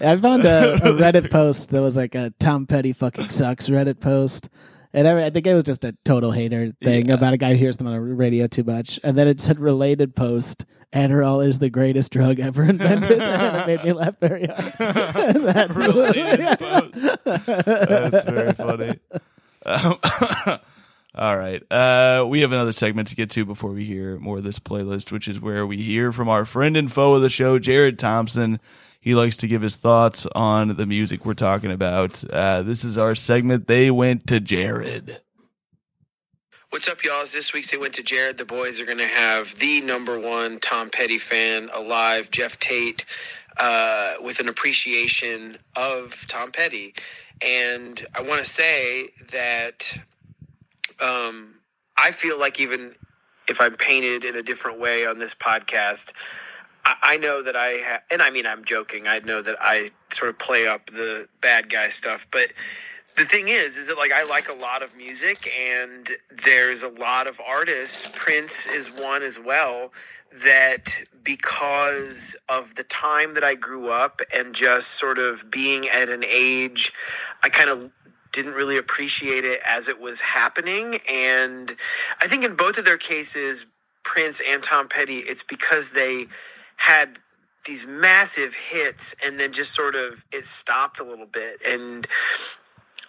I found a, a Reddit post that was like a Tom Petty fucking sucks Reddit post. And I, I think it was just a total hater thing Yeah. about a guy who hears them on the radio too much. And then it said related post, Adderall is the greatest drug ever invented. and it made me laugh very hard. That's Related post. That's very funny. Um, all right. Uh, we have another segment to get to before we hear more of this playlist, which is where we hear from our friend and foe of the show, Jared Thompson. He likes to give his thoughts on the music we're talking about. Uh, this is our segment. They went to Jared. What's up, y'all? This week's They Went to Jared. The boys are going to have the number one Tom Petty fan alive, Jeff Tate, uh, with an appreciation of Tom Petty. And I want to say that um, I feel like even if I'm painted in a different way on this podcast, I, I know that I ha- and I mean I'm joking. I know that I sort of play up the bad guy stuff, but the thing is, is that like I like a lot of music, and there's a lot of artists. Prince is one as well. That because of the time that I grew up and just sort of being at an age, I kind of didn't really appreciate it as it was happening. And I think in both of their cases, Prince and Tom Petty, it's because they had these massive hits and then just sort of it stopped a little bit. And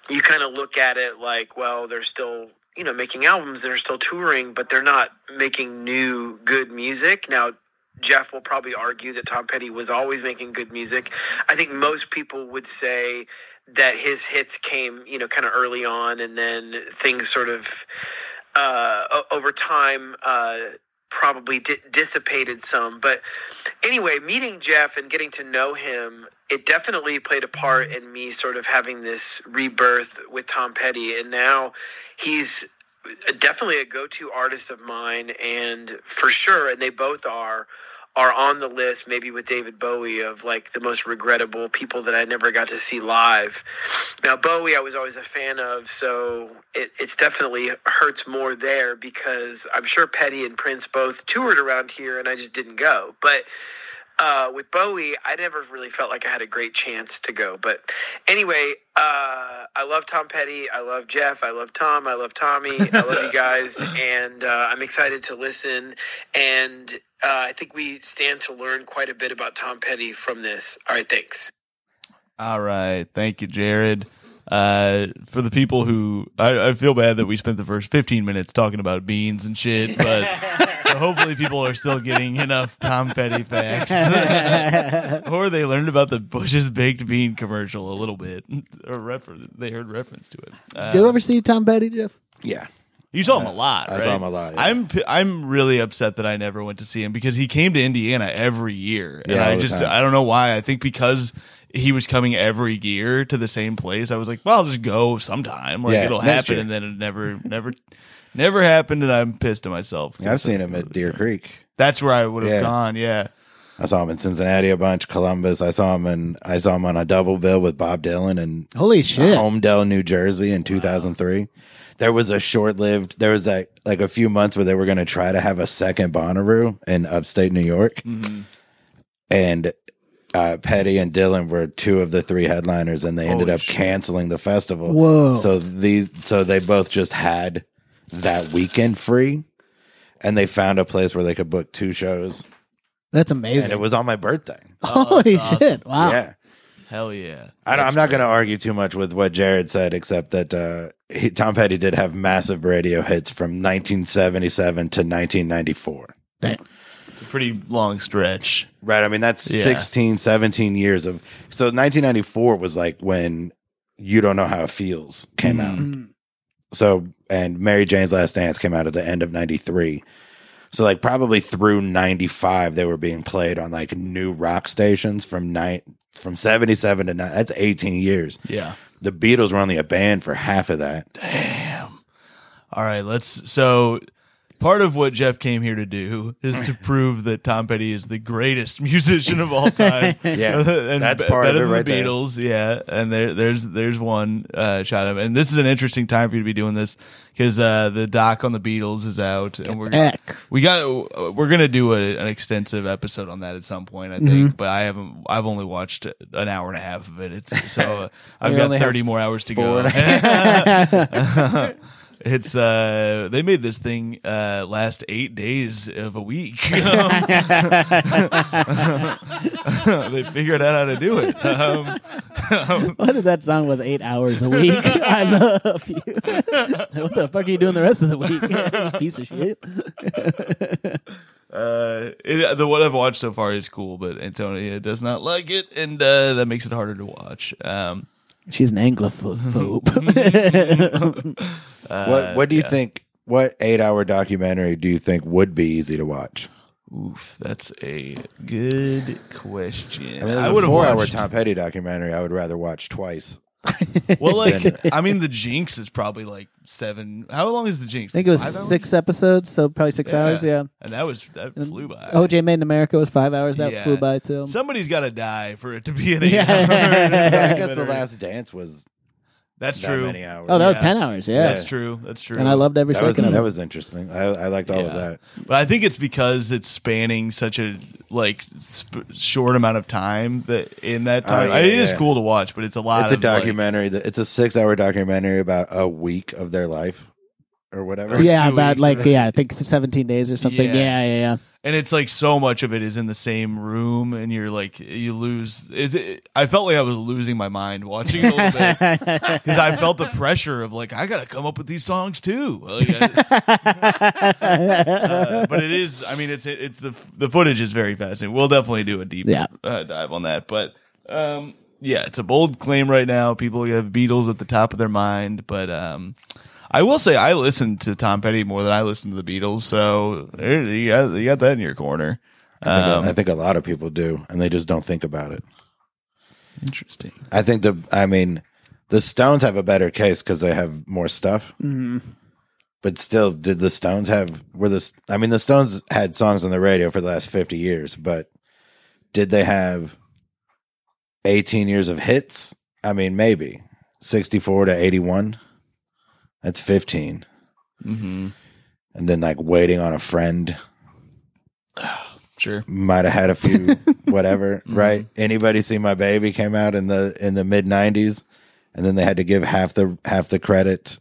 you kind of look at it like, well, they're still, you know, making albums, and they're still touring, but they're not making new good music. Now, Jeff will probably argue that Tom Petty was always making good music. I think most people would say that his hits came, you know, kind of early on, and then things sort of uh, over time uh, probably di- dissipated some. But anyway, meeting Jeff and getting to know him, it definitely played a part in me sort of having this rebirth with Tom Petty, and now he's definitely a go-to artist of mine, and for sure, and they both are are on the list, maybe with David Bowie, of like the most regrettable people that I never got to see live. Now, Bowie, I was always a fan of, so it, it's definitely hurts more there because I'm sure Petty and Prince both toured around here and I just didn't go. But uh, with Bowie, I never really felt like I had a great chance to go. But anyway, uh, I love Tom Petty. I love Jeff. I love Tom. I love Tommy. I love you guys. And uh, I'm excited to listen. And uh, I think we stand to learn quite a bit about Tom Petty from this. All right, thanks. All right. Thank you, Jared. Uh, for the people who, I, I feel bad that we spent the first 15 minutes talking about beans and shit, but so hopefully people are still getting enough Tom Petty facts. or they learned about the Bush's baked bean commercial a little bit, or refer- they heard reference to it. Uh, Do you ever see Tom Petty, Jeff? Yeah. You saw him a lot, I right? saw him a lot, yeah. I'm p- I'm really upset that I never went to see him because he came to Indiana every year, and Yeah, I just time. I don't know why. I think because he was coming every year to the same place, I was like, well, I'll just go sometime. Like Yeah, it'll happen, year. and then it never never never happened, and I'm pissed at myself. Yeah, I've seen him at Deer Creek. That's where I would have Yeah. gone. Yeah. I saw him in Cincinnati a bunch, Columbus. I saw him in I saw him on a double bill with Bob Dylan and Holy shit. Holmdel, New Jersey in 2003. There was a short-lived there was like like a few months where they were going to try to have a second Bonnaroo in upstate New York. And uh, Petty and Dylan were two of the three headliners and they ended up shit. canceling the festival. Whoa. So these so they both just had that weekend free and they found a place where they could book two shows That's and amazing. it was on my birthday. Holy that's shit. Wow. Yeah. Hell yeah. I don't, I'm not going to argue too much with what Jared said, except that uh, he, Tom Petty did have massive radio hits from 1977 to 1994. Damn. It's a pretty long stretch. Right. I mean, that's Yeah. 16, 17 years of. So 1994 was like when You Don't Know How It Feels came out. Mm. So, and Mary Jane's Last Dance came out at the end of 93. So, like, probably through 95, they were being played on like new rock stations from night from 77 to now. That's 18 years. Yeah. The Beatles were only a band for half of that. Damn. All right, let's. So, part of what Jeff came here to do is to prove that Tom Petty is the greatest musician of all time. Yeah, and that's be- part of better it than right the there. Beatles. Yeah, and there, there's there's one uh, shot of, and this is an interesting time for you to be doing this because uh, the doc on the Beatles is out, and we're Heck. we got we're gonna do a, an extensive episode on that at some point, I think. Mm-hmm. But I haven't. I've only watched an hour and a half of it. It's so uh, I've got only thirty more hours to go. It's uh, they made this thing uh last eight days of a week. they figured out how to do it. Um, What if that song was eight hours a week? I love you. what the fuck are you doing the rest of the week? Piece of shit. uh, it, the what I've watched so far is cool, but Antonia does not like it, and uh, that makes it harder to watch. Um, She's an Anglophobe. what What do you think? What eight hour documentary do you think would be easy to watch? oof, that's a good question. I mean, I would a have four hour watched. Tom Petty documentary. I would rather watch twice. Well, like I mean, the Jinx is probably like seven. How long is the Jinx? I think it was Five hours? six episods, so probably six hours. Yeah. and that was that flew by. OJ Made in America was five hours. That Yeah. flew by too. Somebody's got to die for it to be an Yeah. eight-hour. I guess the last dance was That's that true. many hours. oh, that was Yeah. ten hours. Yeah. That's true. That's true. And I loved every that was second of that it. was interesting. I, I liked all of Yeah. that. But I think it's because it's spanning such a like sp- short amount of time that in that oh, time Oh, yeah, it is yeah. cool to watch, but it's a lot. It's a of, like- documentary. that it's a six hour documentary about a week of their life or whatever. yeah, two about weeks. like yeah, I think seventeen days or something. Yeah. Yeah, yeah, yeah. and it's like so much of it is in the same room, and you're like you lose. It, it, I felt like I was losing my mind watching it a little bit because I felt the pressure of like I got to come up with these songs too. Like, I- uh, but it is. I mean, it's it's the the footage is very fascinating. We'll definitely do a deep Yeah. uh, dive on that. But um, yeah, it's a bold claim right now. People have Beatles at the top of their mind, but um, I will say I listen to Tom Petty more than I listen to the Beatles. So there, you got you got that in your corner. I, think, Um, I think a lot of people do, and they just don't think about it. Interesting. I think the, I mean, the Stones have a better case because they have more stuff. Mm-hmm. But still, did the Stones have, were the, I mean, the Stones had songs on the radio for the last 50 years, but did they have 18 years of hits? I mean, maybe 64 to 81. That's 15. Mm-hmm. And then like waiting on a friend Sure. might have had a few whatever right anybody see my baby came out in the in the mid 90s and then they had to give half the half the credit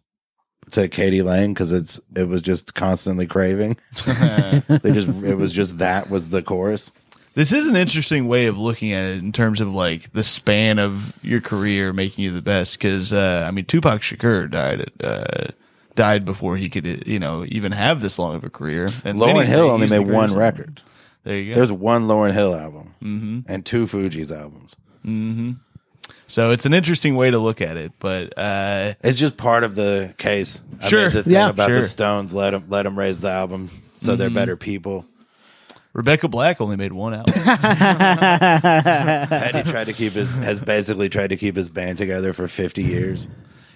to k.d. lang because it's it was just constantly craving they just it was just that was the chorus This is an interesting way of looking at it in terms of like the span of your career making you the best. Because uh, I mean, Tupac Shakur died at, uh, died before he could you know even have this long of a career. And Lauryn Hill only made one record There you go. there's one Lauryn Hill album and two Fugees albums so it's an interesting way to look at it, but uh, it's just part of the case I Sure. mean, the thing Yeah. about Sure. the Stones let them let them raise the album so they're better people Rebecca Black only made one album. Petty tried to keep his has basically tried to keep his band together for 50 years.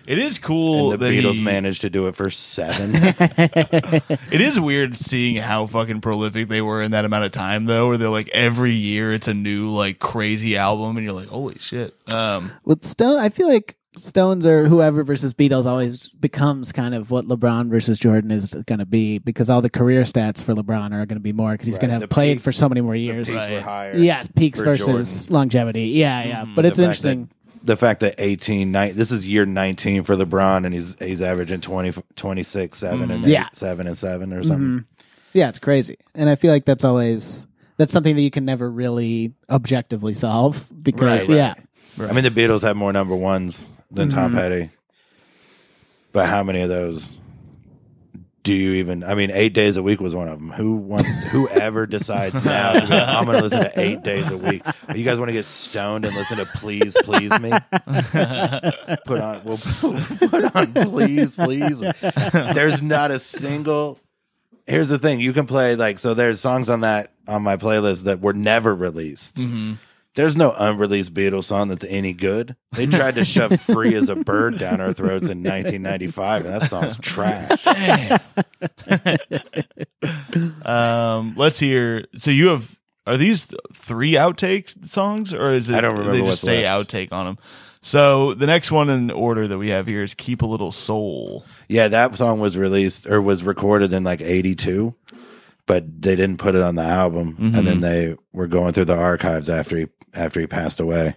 it is cool And the that Beatles he, managed to do it for 7. It is weird seeing how fucking prolific they were in that amount of time, though. Where they're like every year it's a new like crazy album, and you're like, holy shit. Um, With Stone, I feel like Stones or whoever versus Beatles always becomes kind of what LeBron versus Jordan is going to be because all the career stats for LeBron are going to be more because he's Right, going to the have played peaks- for so many more The years. peaks were Right. higher. Yes, peaks for versus longevity. Yeah, yeah. Mm-hmm. But it's fact interesting. that- the fact that 18 nine, this is year 19 for LeBron and he's he's averaging 20 26 7 and mm-hmm. 8, Yeah. 7 and 7 or mm-hmm. something. Yeah, it's crazy. And I feel like that's always that's something that you can never really objectively solve because Right, yeah. I mean the Beatles have more number 1s than Mm-hmm. Tom Petty. But how many of those do you even I mean 8 days a week was one of them. Who wants whoever decides now to be I'm going to listen to 8 days a week. You guys want to get stoned and listen to Please Please Me? put on we'll put on please please there's not a single here's the thing you can play like so there's songs on that on my playlist that were never released There's no unreleased Beatles song that's any good. They tried to shove "Free as a Bird" down our throats in 1995, and that song's trash. Um, let's hear. So you have are these three outtake songs, or is it? I don't remember They just say left. outtake on them. So the next one in order that we have here is "Keep a Little Soul." Yeah, that song was released or was recorded in like 82, but they didn't put it on the album. And then they were going through the archives after he after he passed away.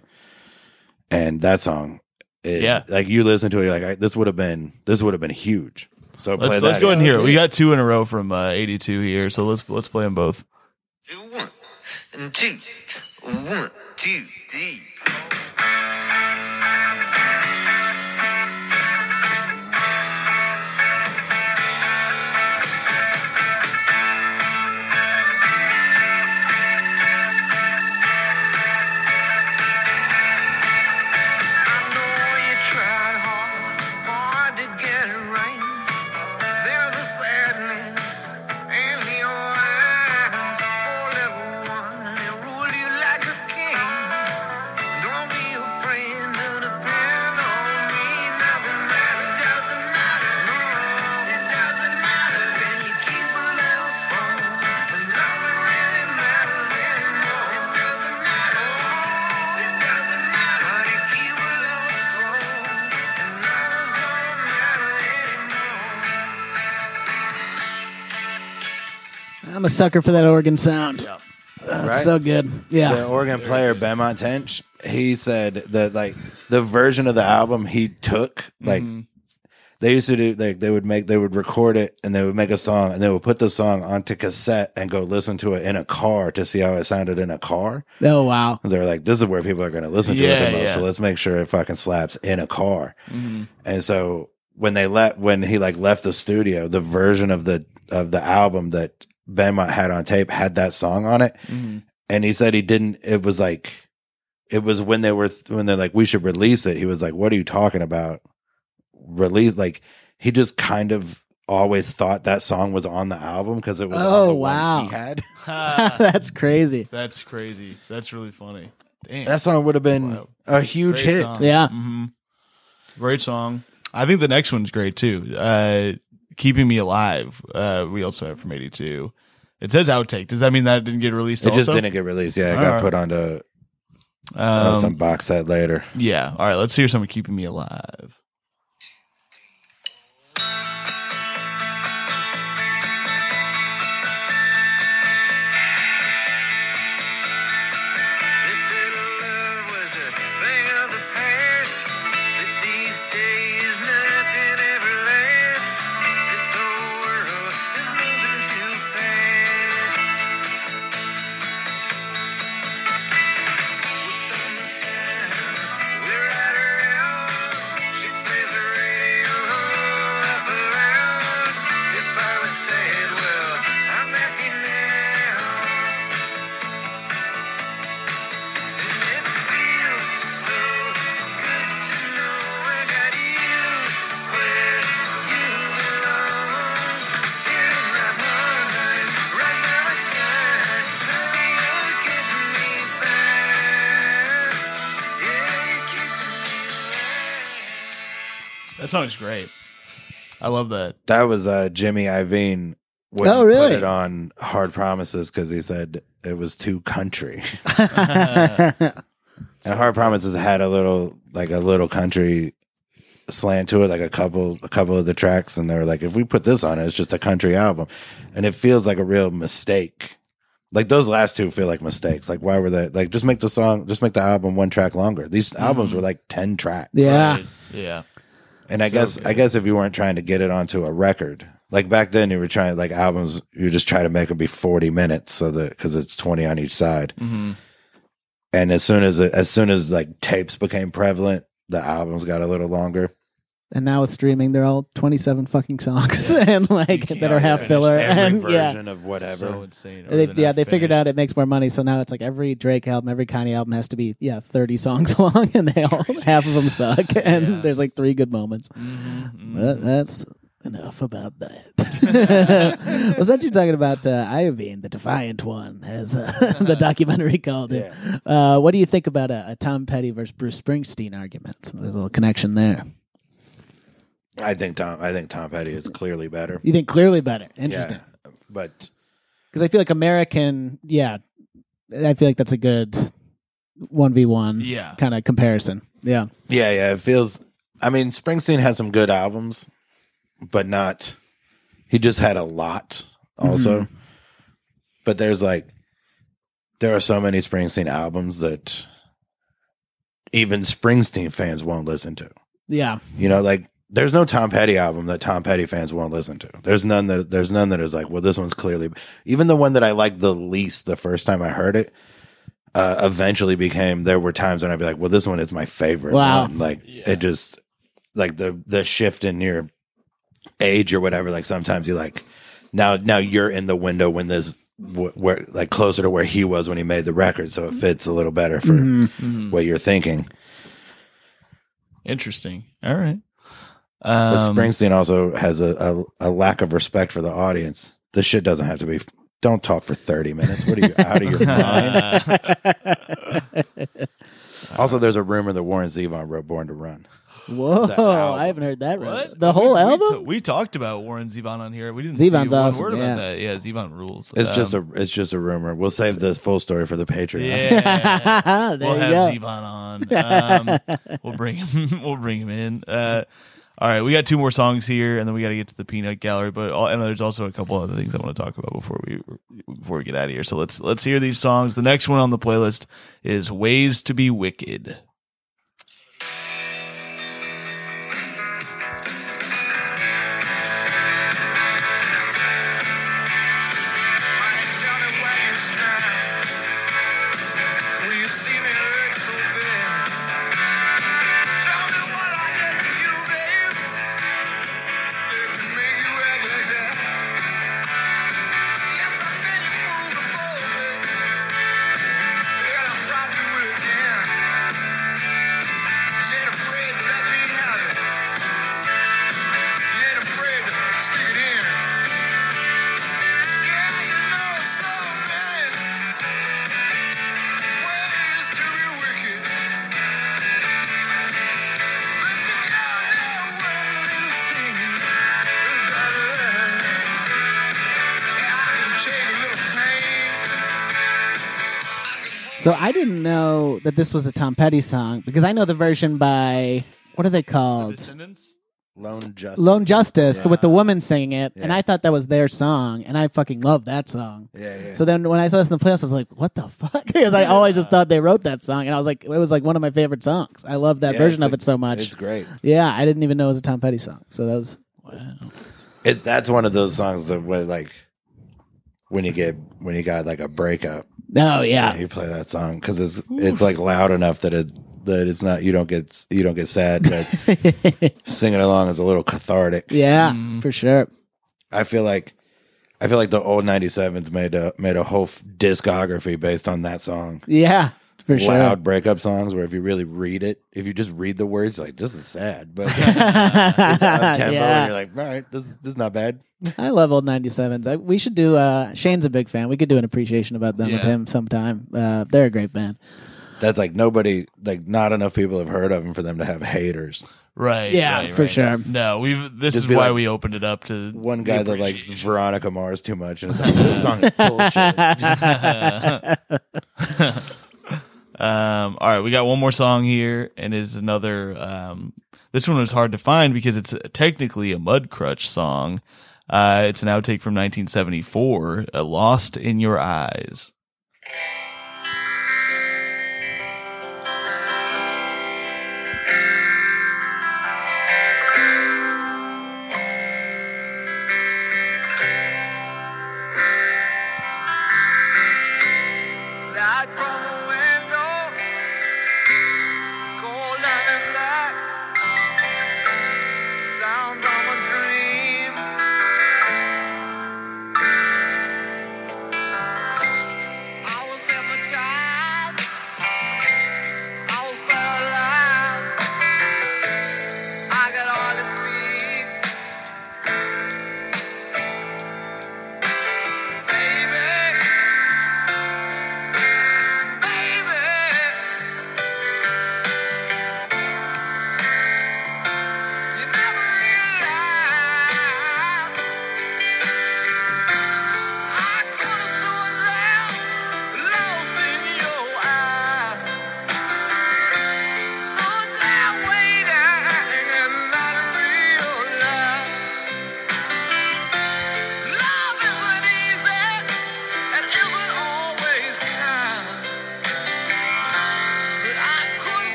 And that song is Yeah. like you listen to it, you're like I, this would have been this would have been huge. So play Let's that. let's go in here. We got two in a row from uh, '82 here, so let's let's play them both. Do one and two, one, two, three. A sucker for that organ sound. That's Right? so good. Yeah. the organ player Benmont Tench, he said that like the version of the album he took, like mm-hmm. they used to do, like they would make, they would record it and they would make a song and they would put the song onto cassette and go listen to it in a car to see how it sounded in a car. Oh wow. 'Cause they were like, this is where people are going to listen to Yeah, it the most. yeah. So let's make sure it fucking slaps in a car. Mm-hmm. And so when they let, when he like left the studio, the version of the, of the album that Benmont had on tape had that song on it. And he said he didn't, it was like, it was when they were, when they're like, we should release it. He was like, what are you talking about? Release, like, he just kind of always thought that song was on the album because it was Oh, on the wow. one he had. That's crazy. That's crazy. That's really funny. Damn. That song would have been Wow. a huge Great hit. song. Yeah. hmm Great song. I think the next one's great too. Uh, Keeping Me Alive. Uh, we also have from '82. It says outtake. Does that mean that didn't get released? It just didn't get released. Yeah, it All got right. put onto uh, Um, some box set later. yeah. All right. Let's hear some of Keeping Me Alive. That song's great. I love that. That was uh, Jimmy Iovine. Wouldn't Oh, really? Put it on Hard Promises because he said it was too country. and Hard Promises had a little, like a little country slant to it, like a couple, a couple of the tracks, and they were like, if we put this on it, it's just a country album, and it feels like a real mistake. Like those last two feel like mistakes. Like why were they like just make the song, just make the album one track longer? These albums were like ten tracks. Yeah. Right. Yeah. And I So guess good. I guess if you weren't trying to get it onto a record, like back then you were trying like albums, you just try to make them be forty minutes so that because it's twenty on each side. hmm And as soon as it, as soon as like tapes became prevalent, the albums got a little longer. And now with streaming, they're all 27 fucking songs and like You that are can't half finish filler. Every And yeah. version of whatever. So insane. Or They, they're yeah, not they figured out finished. it makes more money, so now it's like every Drake album, every Kanye album has to be yeah thirty songs long, and they all half of them suck, and Yeah. there's like three good moments. But mhm. that's enough about that. Was that you talking about uh, Iovine, the Defiant One, as uh, the documentary called it? Uh, what do you think about a, a Tom Petty versus Bruce Springsteen argument? There's a little connection there. I think Tom. I think Tom Petty is clearly better. You think clearly better? Interesting. Yeah, but Because I feel like American, yeah, I feel like that's a good one v one, Yeah. kind of comparison. Yeah, yeah, yeah, it feels. I mean, Springsteen has some good albums, but not. He just had a lot, also. Mm-hmm. But there's like, there are so many Springsteen albums that even Springsteen fans won't listen to. yeah, You know, like there's no Tom Petty album that Tom Petty fans won't listen to. There's none that there's none that is like, well, this one's clearly even the one that I liked the least the first time I heard it. Uh, eventually became there were times when I'd be like, well, this one is my favorite. Wow. one. Like it just like the the shift in your age or whatever. Like sometimes you like now now you're in the window when this wh- where like closer to where he was when he made the record, so it mm-hmm. fits a little better for mm-hmm. Mm-hmm. what you're thinking. Interesting. All right. But Um, Springsteen also has a, a, a lack of respect for the audience. This shit doesn't have to be. Don't talk for thirty minutes. What are you out of your mind? Also, there's a rumor that Warren Zevon wrote "Born to Run." Whoa. I haven't heard that. what? The whole we, album? We, ta- we talked about Warren Zevon on here. We didn't Zevon's see one awesome, word yeah. about that. Yeah, Zevon rules. It's just Um, a it's just a rumor. We'll save the full story for the Patreon. yeah. we'll you have go. Zevon on. Um, we'll bring him. We'll bring him in. Uh, all right, we got two more songs here, and then we got to get to the peanut gallery. But all, and there's also a couple other things I want to talk about before we before we get out of here. So let's let's hear these songs. The next one on the playlist is "Ways to Be Wicked." That this was a Tom Petty song because I know the version by what are they called? Descendants. Lone Justice. Lone Justice Yeah. with the woman singing it, and I thought that was their song, and I fucking love that song. Yeah, yeah. So then when I saw this in the playoffs, I was like, "What the fuck?" Because I always just thought they wrote that song, and I was like, "It was like one of my favorite songs. I love that Yeah, version of a- it so much." It's great. Yeah, I didn't even know it was a Tom Petty song. So that was It, that's one of those songs that where like when you get when you got like a breakup, oh yeah, you play that song because it's it's like loud enough that it that it's not you don't get you don't get sad, but singing along is a little cathartic. yeah, Mm. for sure. I feel like I feel like the Old 97's made a made a whole f- discography based on that song. Yeah, for sure. Loud breakup songs where if you really read it, if you just read the words, like this is sad, but it's up tempo, Yeah. and you're like, all right, this this is not bad. I love Old 97's. I, we should do, uh, Shane's a big fan. We could do an appreciation about them with Yeah. him sometime. Uh, they're a great band. That's like nobody, like not enough people have heard of them for them to have haters. Right. Yeah, right, for right. sure. No, we've. This Just is be why like, we opened it up to One the guy that likes appreciation. Veronica Mars too much, and it's like this song is bullshit. Um, all right, we got one more song here, and is another. Um, this one was hard to find because it's technically a Mudcrutch song. Uh, it's an outtake from 1974, uh, "Lost in Your Eyes."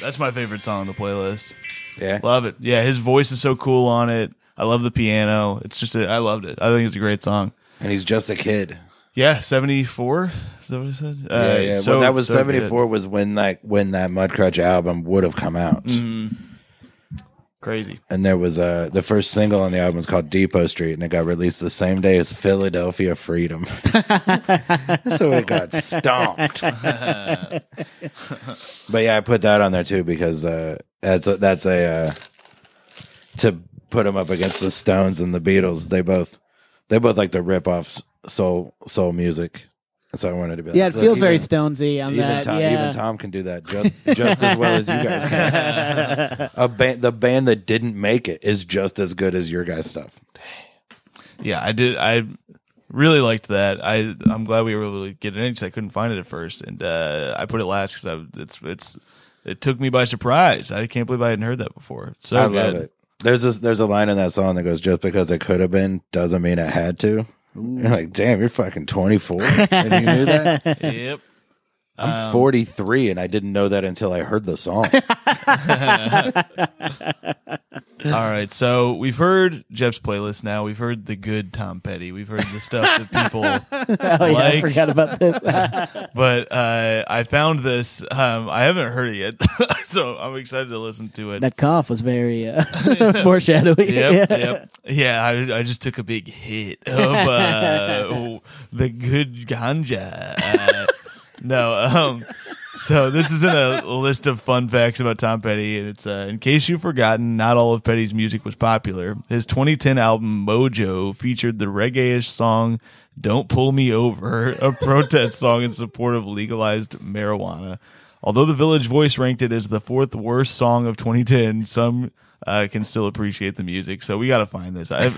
That's my favorite song on the playlist. Yeah. Love it. Yeah, his voice is so cool on it. I love the piano. It's just, a, I loved it. I think it's a great song. And he's just a kid. Yeah, 74. Is that what I said? Uh, yeah, yeah. so- well, that was so seventy good. was when like when that Mudcrutch album would have come out, Crazy. and there was uh the first single on the album was called Depot Street, and it got released the same day as Philadelphia Freedom. so it got stomped. but yeah, I put that on there too because uh, that's a, that's a uh, to put them up against the Stones and the Beatles. They both they both like to rip off soul soul music. So I wanted to be like, Yeah, it look, feels very even- Stonesy on even that. Tom, yeah. even Tom can do that just just as well as you guys can. A band, the band that didn't make it is just as good as your guys' stuff. Yeah, I did. I really liked that. I I'm glad we were able to get it in because I couldn't find it at first, and uh, I put it last because it's it's it took me by surprise. I can't believe I hadn't heard that before. So I good. it. There's this, there's a line in that song that goes, "Just because it could have been doesn't mean it had to." You're like, damn, you're fucking 24, and you knew that. Yep. I'm 43, and I didn't know that until I heard the song. All right, so we've heard Jeff's playlist. Now we've heard the good Tom Petty. We've heard the stuff that people oh yeah, I like. forgot about this. But uh, I found this. Um, I haven't heard it yet, so I'm excited to listen to it. that cough was very uh, foreshadowing. Yep, yeah. yep, yeah. I, I just took a big hit of uh, the good ganja. No, um, so this is in a list of fun facts about Tom Petty, and it's uh, in case you've forgotten, not all of Petty's music was popular. His 2010 album Mojo featured the reggae-ish song "Don't Pull Me Over," a protest song in support of legalized marijuana. Although the Village Voice ranked it as the fourth worst song of 2010, some uh, can still appreciate the music. So we got to find this. I,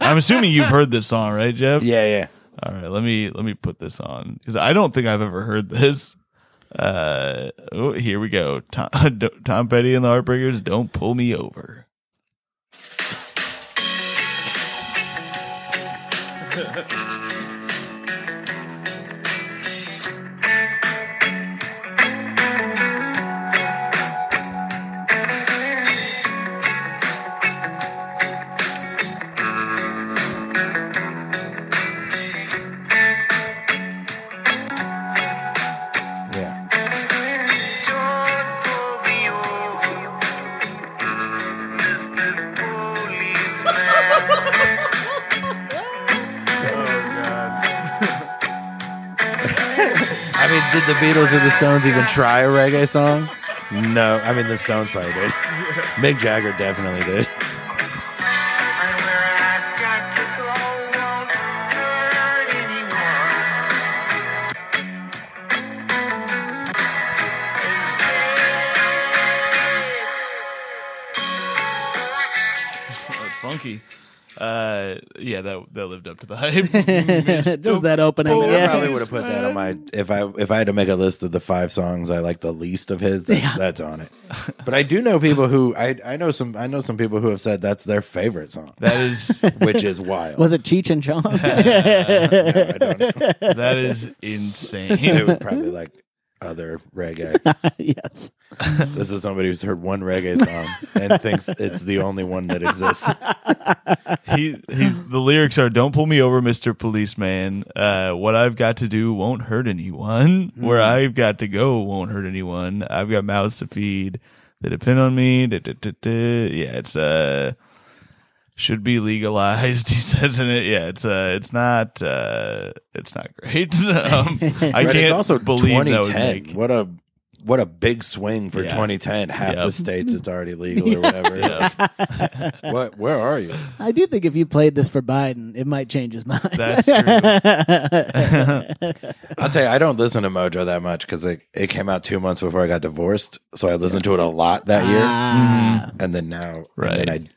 I'm assuming you've heard this song, right, Jeff? yeah, yeah. All right, let me let me put this on because I don't think I've ever heard this. Uh, oh, here we go. Tom, Tom Petty and the Heartbreakers. Don't pull me over. Did the Beatles or the Stones even try a reggae song? No. I mean, the Stones probably did. Mick Jagger definitely did. That that lived up to the hype. Just that opening. I Yeah. probably would have put that on my if I if I had to make a list of the five songs I like the least of his. That's, that's on it. But I do know people who I I know some I know some people who have said that's their favorite song, That is which is wild. Was it Cheech and Chong? No, I don't know. that is insane. They would probably like other reggae. yes. This is somebody who's heard one reggae song and thinks it's the only one that exists. he he's the lyrics are don't pull me over mr policeman. Uh what i've got to do won't hurt anyone. Where i've got to go won't hurt anyone. I've got mouths to feed they depend on me. Da, da, da, yeah it's uh should be legalized he says in it yeah it's uh it's not uh it's not great. Um, i Right, can't also believe that would 2010. make What a what a big swing for Yeah. 2010. Half Yep. the states it's already legal or whatever. what? Where are you? I do think if you played this for Biden, it might change his mind. that's true I'll tell you, I don't listen to Mojo that much because it, it came out two months before I got divorced. So I listened to it a lot that year. Ah. And then now, Right. and then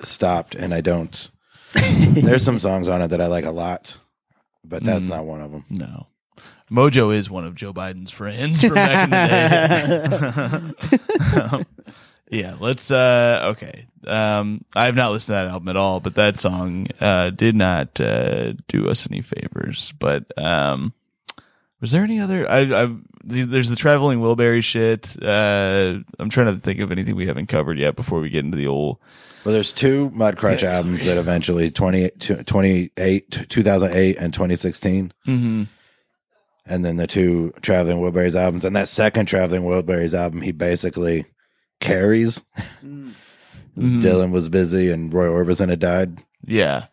I stopped and I don't. There's some songs on it that I like a lot, but that's not one of them. no Mojo is one of Joe Biden's friends from back in the day. Um, yeah, let's uh okay. Um I have not listened to that album at all, but that song uh did not uh do us any favors. But um Was there any other? I, I there's the traveling Wilbury shit. Uh, I'm trying to think of anything we haven't covered yet before we get into the old. Well, there's two Mudcrutch albums that eventually 28, 28 2008 and 2016. Mm-hmm. And then the two Traveling Wilburys albums. And that second Traveling Wilburys album, he basically carries. Mhm. Dylan was busy and Roy Orbison had died. Yeah.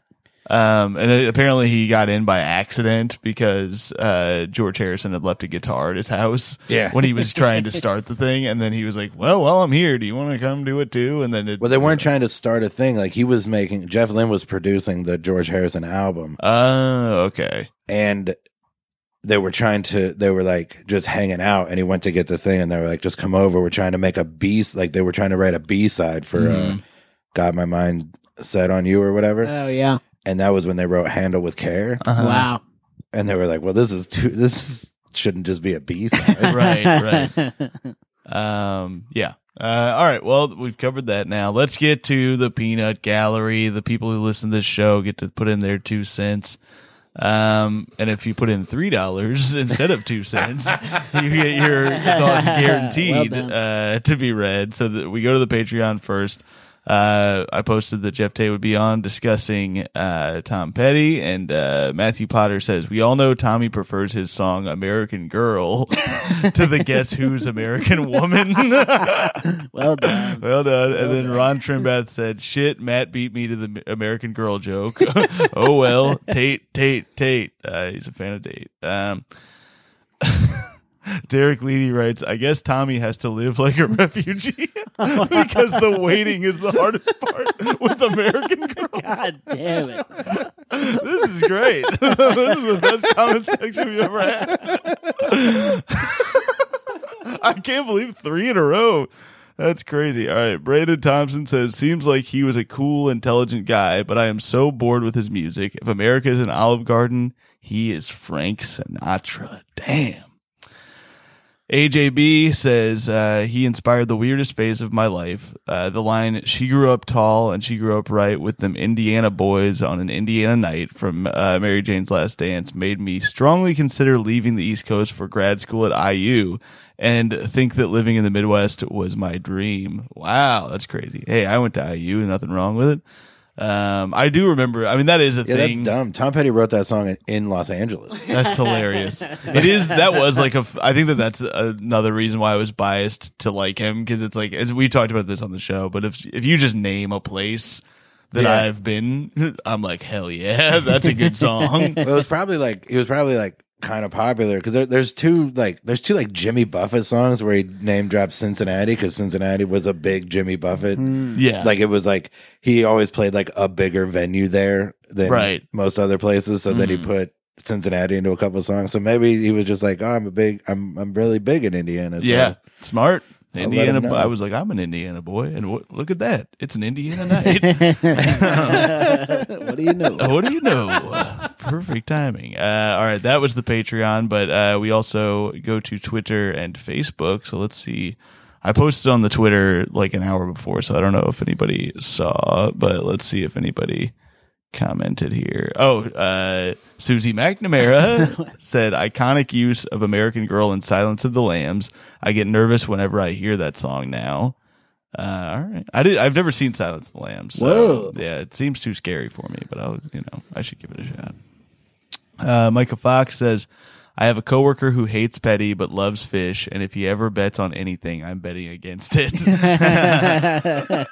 Um, and apparently he got in by accident because uh, George Harrison had left a guitar at his house. Yeah. when he was trying to start the thing, and then he was like, "Well, well, I'm here. Do you want to come do it too?" And then it, Well, they weren't trying to start a thing. Like he was making, Jeff Lynne was producing the George Harrison album. Oh, okay. and they were trying to they were like just hanging out and he went to get the thing and they were like just come over we're trying to make a b like they were trying to write a b side for uh, Mhm. got my mind set on you or whatever Oh yeah. and that was when they wrote handle with care Uh-huh. Wow. and they were like well this is too this is, shouldn't just be a b side Right, right. Um, yeah. Uh, all right. Well, we've covered that now. Let's get to the peanut gallery. The people who listen to this show get to put in their two cents. Um, and if you put in three dollars instead of two cents, you get your thoughts guaranteed Well uh, to be read. So that we go to the Patreon first. Uh, I posted that Jeff Tay would be on discussing uh, Tom Petty, and uh, Matthew Potter says we all know Tommy prefers his song "American Girl" to the Guess Who's American Woman. Well done. Well done. And then Ron Trimbath said, "Shit, Matt beat me to the American Girl joke." oh well, Tate, Tate, Tate. Uh, he's a fan of Tate. Um, Derek Leedy writes, "I guess Tommy has to live like a refugee because the waiting is the hardest part with American Girl." God damn it. This is great. this is the best comment section we've ever had. I can't believe three in a row. That's crazy. All right. Brandon Thompson says, seems like he was a cool, intelligent guy, but I am so bored with his music. If America is an Olive Garden, he is Frank Sinatra. Damn. AJB says uh, he inspired the weirdest phase of my life. Uh, the line "She grew up tall and she grew up right with them Indiana boys on an Indiana night" from uh, Mary Jane's Last Dance made me strongly consider leaving the East Coast for grad school at IU and think that living in the Midwest was my dream. Wow, that's crazy. Hey, I went to IU, and nothing wrong with it. Um, I do remember. I mean, that is a yeah thing. that's dumb tom petty wrote that song in, in los angeles That's hilarious. it is. That was like a. I think that that's another reason why I was biased to like him because it's like as we talked about this on the show. But if if you just name a place that Yeah. I've been, I'm like hell yeah, that's a good song. well, it was probably like it was probably like kind of popular because there, there's two like there's two like Jimmy Buffett songs where he name drops Cincinnati because Cincinnati was a big Jimmy Buffett. yeah, Like it was like he always played like a bigger venue there than Right. most other places. So then he Mhm. put Cincinnati into a couple songs. So maybe he was just like, oh, I'm a big, I'm I'm really big in Indiana. So yeah, smart. I'll Indiana. I was like, I'm an Indiana boy, and what, look at that, it's an Indiana night. what do you know? what do you know? Perfect timing. Uh, all right, that was the Patreon, but uh, we also go to Twitter and Facebook. So let's see. I posted on the Twitter like an hour before, so I don't know if anybody saw, but let's see if anybody commented here. Oh, uh, Susie McNamara said, iconic use of American Girl and Silence of the Lambs. I get nervous whenever I hear that song now. Uh, all right. I did, I've never seen Silence of the Lambs. So Whoa. yeah, it seems too scary for me, but I'll, you know, I should give it a shot. Uh, Micah Fox says, I have a coworker who hates Petty but loves fish, and if he ever bets on anything, I'm betting against it.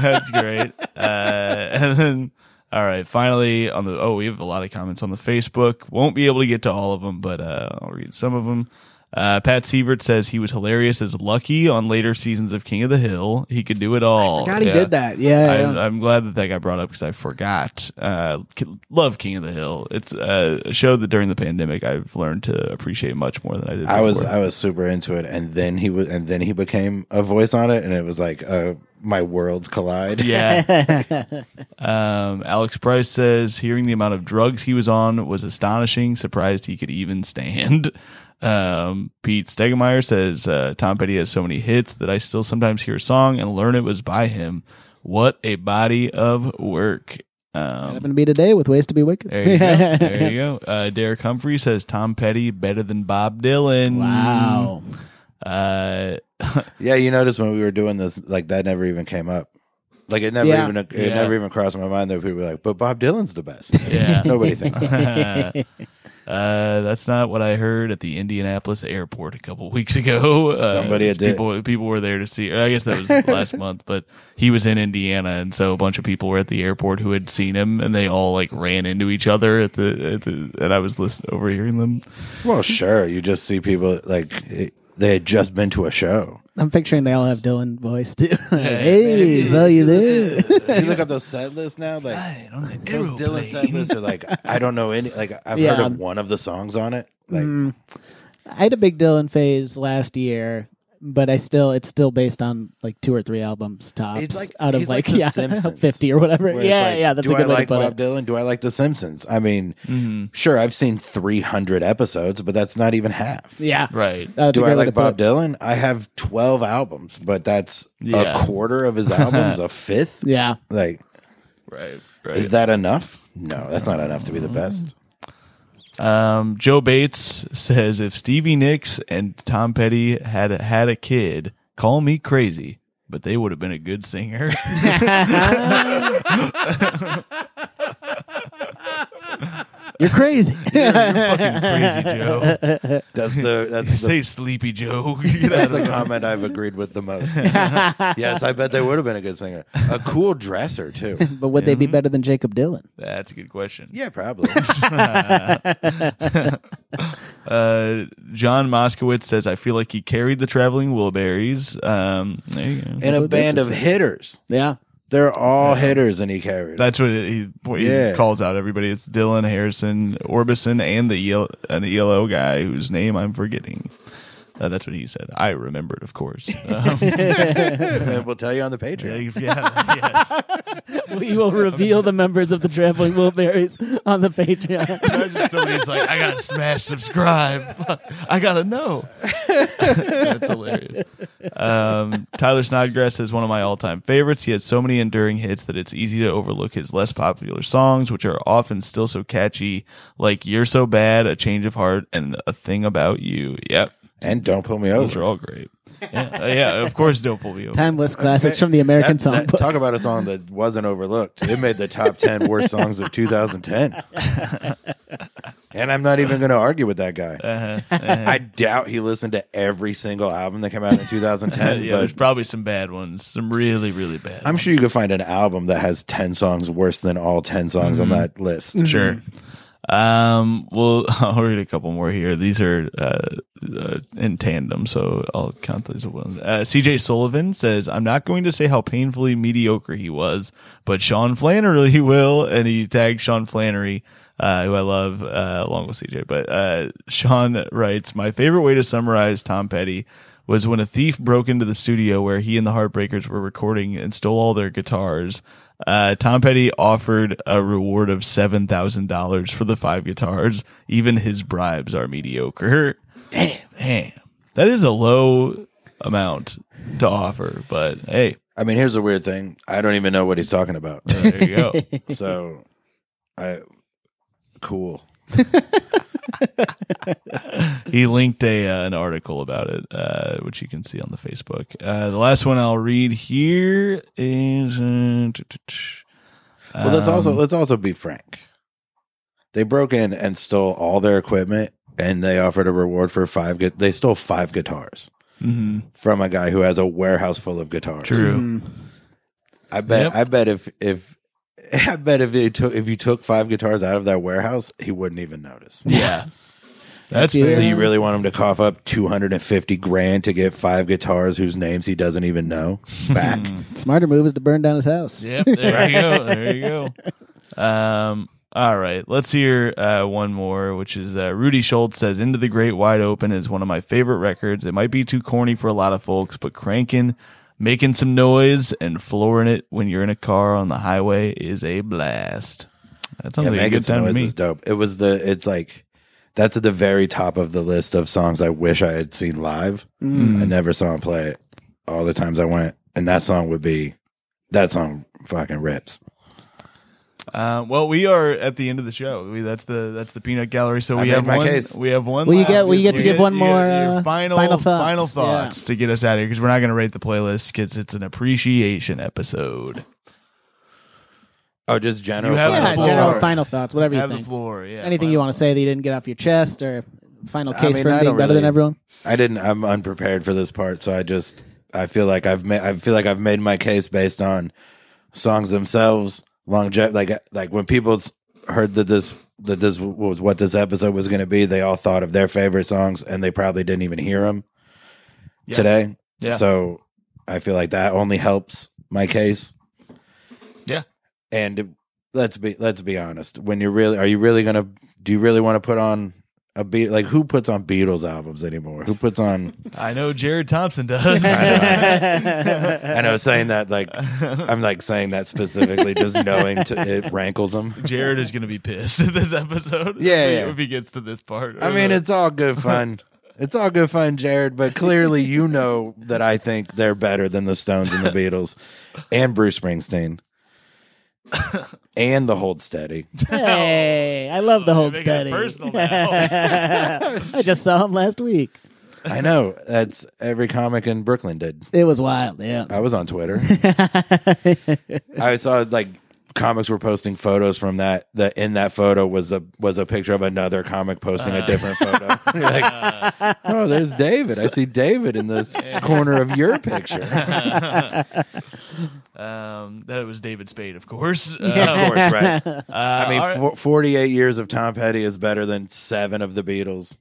That's great. Uh, and then, all right, finally on the oh, we have a lot of comments on the Facebook. Won't be able to get to all of them, but uh, I'll read some of them. Uh, Pat Sievert says he was hilarious as Lucky on later seasons of King of the Hill. He could do it all. God, he Yeah. did that. Yeah. I, yeah. I'm glad that that got brought up because I forgot. Uh, love King of the Hill. It's uh, a show that during the pandemic I've learned to appreciate much more than I did. I was. I was super into it, and then he was, and then he became a voice on it, and it was like uh, my worlds collide. Yeah. um, Alex Price says hearing the amount of drugs he was on was astonishing. Surprised he could even stand. Um, Pete Stegemeyer says uh, Tom Petty has so many hits that I still sometimes hear a song and learn it was by him. What a body of work. Um, Happened to be today with Ways to Be Wicked. there you go. There you go. Uh, Derek Humphrey says Tom Petty better than Bob Dylan. wow. Uh, Yeah, you notice when we were doing this, like that never even came up. Like it never Yeah. even it Yeah. never even crossed my mind that people were like, but Bob Dylan's the best. Yeah. Nobody thinks that. Uh, that's not what I heard at the Indianapolis airport a couple weeks ago. Uh, Somebody did. people people were there to see. I guess that was last month, but he was in Indiana, and so a bunch of people were at the airport who had seen him, and they all like ran into each other at the at the. And I was listening, overhearing them. Well, sure. You just see people like it, they had just been to a show. I'm picturing they all have Dylan voice too. hey, so you there? You look up those set lists now, like on the those Dylan set lists are like I don't know any. Like I've Yeah. heard of one of the songs on it. Like Mm. I had a big Dylan phase last year, but I still it's still based on like two or three albums tops He's like- out of like, like yeah Simpsons, fifty or whatever. Yeah, like, yeah, that's do a good I way like to put Bob it. Dylan? Do I like The Simpsons? I mean, Mm-hmm. sure, I've seen 300 episodes, but that's not even half. Yeah, Right. That's Do I like Bob it. Dylan? I have 12 albums, but that's Yeah. a quarter of his albums, a fifth. Yeah, Like, Right. Right. is that enough? No, that's not enough to be the best. Um, Joe Bates says if Stevie Nicks and Tom Petty had had a kid, call me crazy, but they would have been a good singer. you're crazy. you're, you're fucking crazy, Joe. That's the that's the Say Sleepy Joe. That's the comment I've agreed with the most. yes, I bet they would have been a good singer. A cool dresser too. but would they be better than Jakob Dylan? That's a good question. Yeah, probably. Uh, John Moskowitz says, I feel like he carried the traveling Wilburys. Um, there you go. In a band of hitters. Yeah, They're all hitters and he carried. That's what he, what he Yeah. calls out everybody. It's Dylan Harrison, Orbison, and the EL, an ELO guy whose name I'm forgetting. Uh, that's what he said. I remembered, of course. Um, And we'll tell you on the Patreon. yeah, yes. we will reveal the members of the Traveling Wilburys on the Patreon. Imagine somebody's like, I gotta smash subscribe. I gotta know. That's hilarious. Um, Tyler Snodgrass is one of my all time favorites. He has so many enduring hits that it's easy to overlook his less popular songs, which are often still so catchy, like You're So Bad, A Change of Heart, and A Thing About You. Yep. And don't pull me over. Those are all great. Yeah, uh, yeah of course, Don't Pull Me Over. Timeless classics from the American That- that- Songbook. talk about a song that wasn't overlooked. It made the top 10 worst songs of 2010. and I'm not even going to argue with that guy. Uh-huh, I doubt he listened to every single album that came out in 2010. yeah, there's probably some bad ones, some really, really bad I'm ones. sure you could find an album that has 10 songs worse than all 10 songs on that list. Sure. Um, well, I'll read a couple more here. These are uh, uh, in tandem, so I'll count these one. Uh, CJ Sullivan says, "I'm not going to say how painfully mediocre he was, but Sean Flannery will," and he tagged Sean Flannery. Uh, who I love, uh, along with CJ, but, uh, Sean writes, my favorite way to summarize Tom Petty was when a thief broke into the studio where he and the Heartbreakers were recording and stole all their guitars. Uh, Tom Petty offered a reward of seven thousand dollars for the five guitars. Even his bribes are mediocre. Damn, damn, that is a low amount to offer, but hey, I mean, here's a weird thing. I don't even know what he's talking about. there you go. so, I cool. he linked a uh, an article about it, uh, which you can see on the Facebook. Uh, the last one I'll read here is. Uh, Well, let's also um, let's also be frank. They broke in and stole all their equipment, and they offered a reward for five. gu- They stole five guitars mhm, from a guy who has a warehouse full of guitars. true. I bet. Yep. I bet if if I bet if you took if you took five guitars out of that warehouse, he wouldn't even notice. Yeah, that's Yeah. So you really want him to cough up two hundred and fifty grand to get five guitars whose names he doesn't even know back? Smarter move is to burn down his house. Yep, there you go. There you go. Um, all right, let's hear uh, one more, which is uh, Rudy Schultz says, "Into the Great Wide Open" is one of my favorite records. It might be too corny for a lot of folks, but cranking, making some noise, and flooring it when you're in a car on the highway is a blast. That sounds Yeah, like a good time to me. is dope. It was the. It's like that's at the very top of the list of songs I wish I had seen live. Mm. I never saw him play it. All the times I went, and that song would be that song fucking rips. Um, well, we are at the end of the show. We, that's the that's the peanut gallery. So I we have my one. case. We have one. Well, you last- get- well, you get to give one more, your uh, final final final thoughts. thoughts, to get us out of here because we're not going to rate the playlist because it's an appreciation episode. Oh, just general. You have Yeah, the floor. general final thoughts, whatever you have the think. floor. Yeah. Anything you want to say that you didn't get off your chest, or final I case mean, for him I being don't better than really- everyone? I didn't. I'm unprepared for this part, so I just I feel like I've made I feel like I've made my case based on songs themselves, longevity. Like like when people heard that this that this was what this episode was going to be, they all thought of their favorite songs, and they probably didn't even hear them Yeah. today. Yeah. So I feel like that only helps my case. Yeah. And let's be let's be honest. When you're really are you really gonna do you really want to put on a beat like who puts on Beatles albums anymore? Who puts on I know Jared Thompson does. I know saying that like I'm like saying that specifically, just knowing to, it rankles him. Jared is going to be pissed at this episode. Yeah, if yeah. if he gets to this part. I mean, it's all good fun. It's all good fun, Jared, but clearly you know that I think they're better than the Stones and the Beatles and Bruce Springsteen and the Hold Steady. Hey, I love the hold making it steady. personal now. I just saw him last week. I know that's every comic in Brooklyn did. It was wild. Yeah. I was on Twitter. I saw like comics were posting photos from that. That in that photo was a was a picture of another comic posting a different photo. You're like, oh, there's David. I see David in this corner of your picture. um, that was David Spade, of course. of Uh, course, right? uh, I mean, all right. fo- 48 years of Tom Petty is better than seven of the Beatles.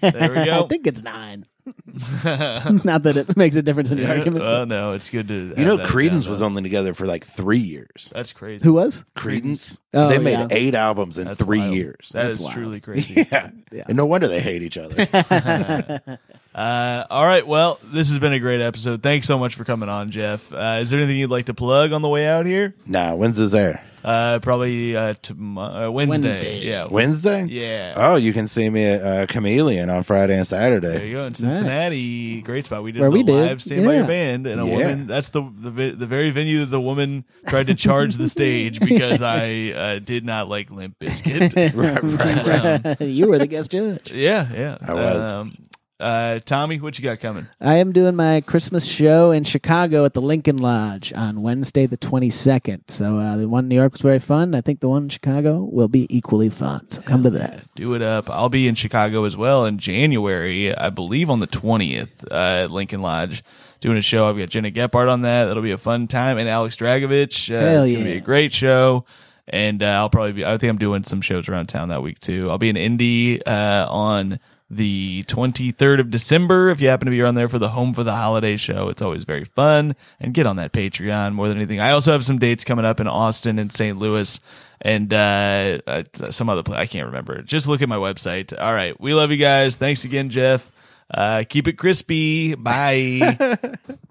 there we go. I think it's nine. Not that it makes a difference in your argument. Uh, no, it's good to. You know, that Creedence was only together for like three years. That's crazy. Who was? Creedence, Oh, they made yeah. eight albums in That's three wild. years. That That's is wild. truly crazy. yeah. Yeah. and no wonder they hate each other. Uh, all right. Well, this has been a great episode. Thanks so much for coming on, Jeff. Uh, is there anything you'd like to plug on the way out here? nah, when's this air? Uh, probably uh, tomorrow, uh, Wednesday. Wednesday. Yeah. Wednesday? Yeah. Oh, you can see me at uh, Chameleon on Friday and Saturday. There you go in Cincinnati. Great spot. We did Where the we did. live Stand by Your Band, and a Yeah. woman. That's the the vi- the very venue that the woman tried to charge the stage because I uh, did not like Limp Bizkit. right, right, right. you were the guest judge. yeah, yeah. I was. Um, uh, Tommy, what you got coming? I am doing my Christmas show in Chicago at the Lincoln Lodge on Wednesday, the 22nd. So uh, the one in New York was very fun. I think the one in Chicago will be equally fun. So come to that. Do it up. I'll be in Chicago as well in January, I believe on the 20th uh, at Lincoln Lodge doing a show. I've got Jenna Gephardt on that. That'll be a fun time. And Alex Dragovich. Uh, Hell it's going to be a great show. And uh, I'll probably be, I think I'm doing some shows around town that week too. I'll be in Indy uh, on the 23rd of December. If you happen to be around there for the Home for the Holiday show, it's always very fun. And get on that Patreon more than anything. I also have some dates coming up in Austin and St. Louis and uh, uh, some other place. I can't remember. Just look at my website. All right. We love you guys. Thanks again, Jeff. Uh, keep it crispy. Bye.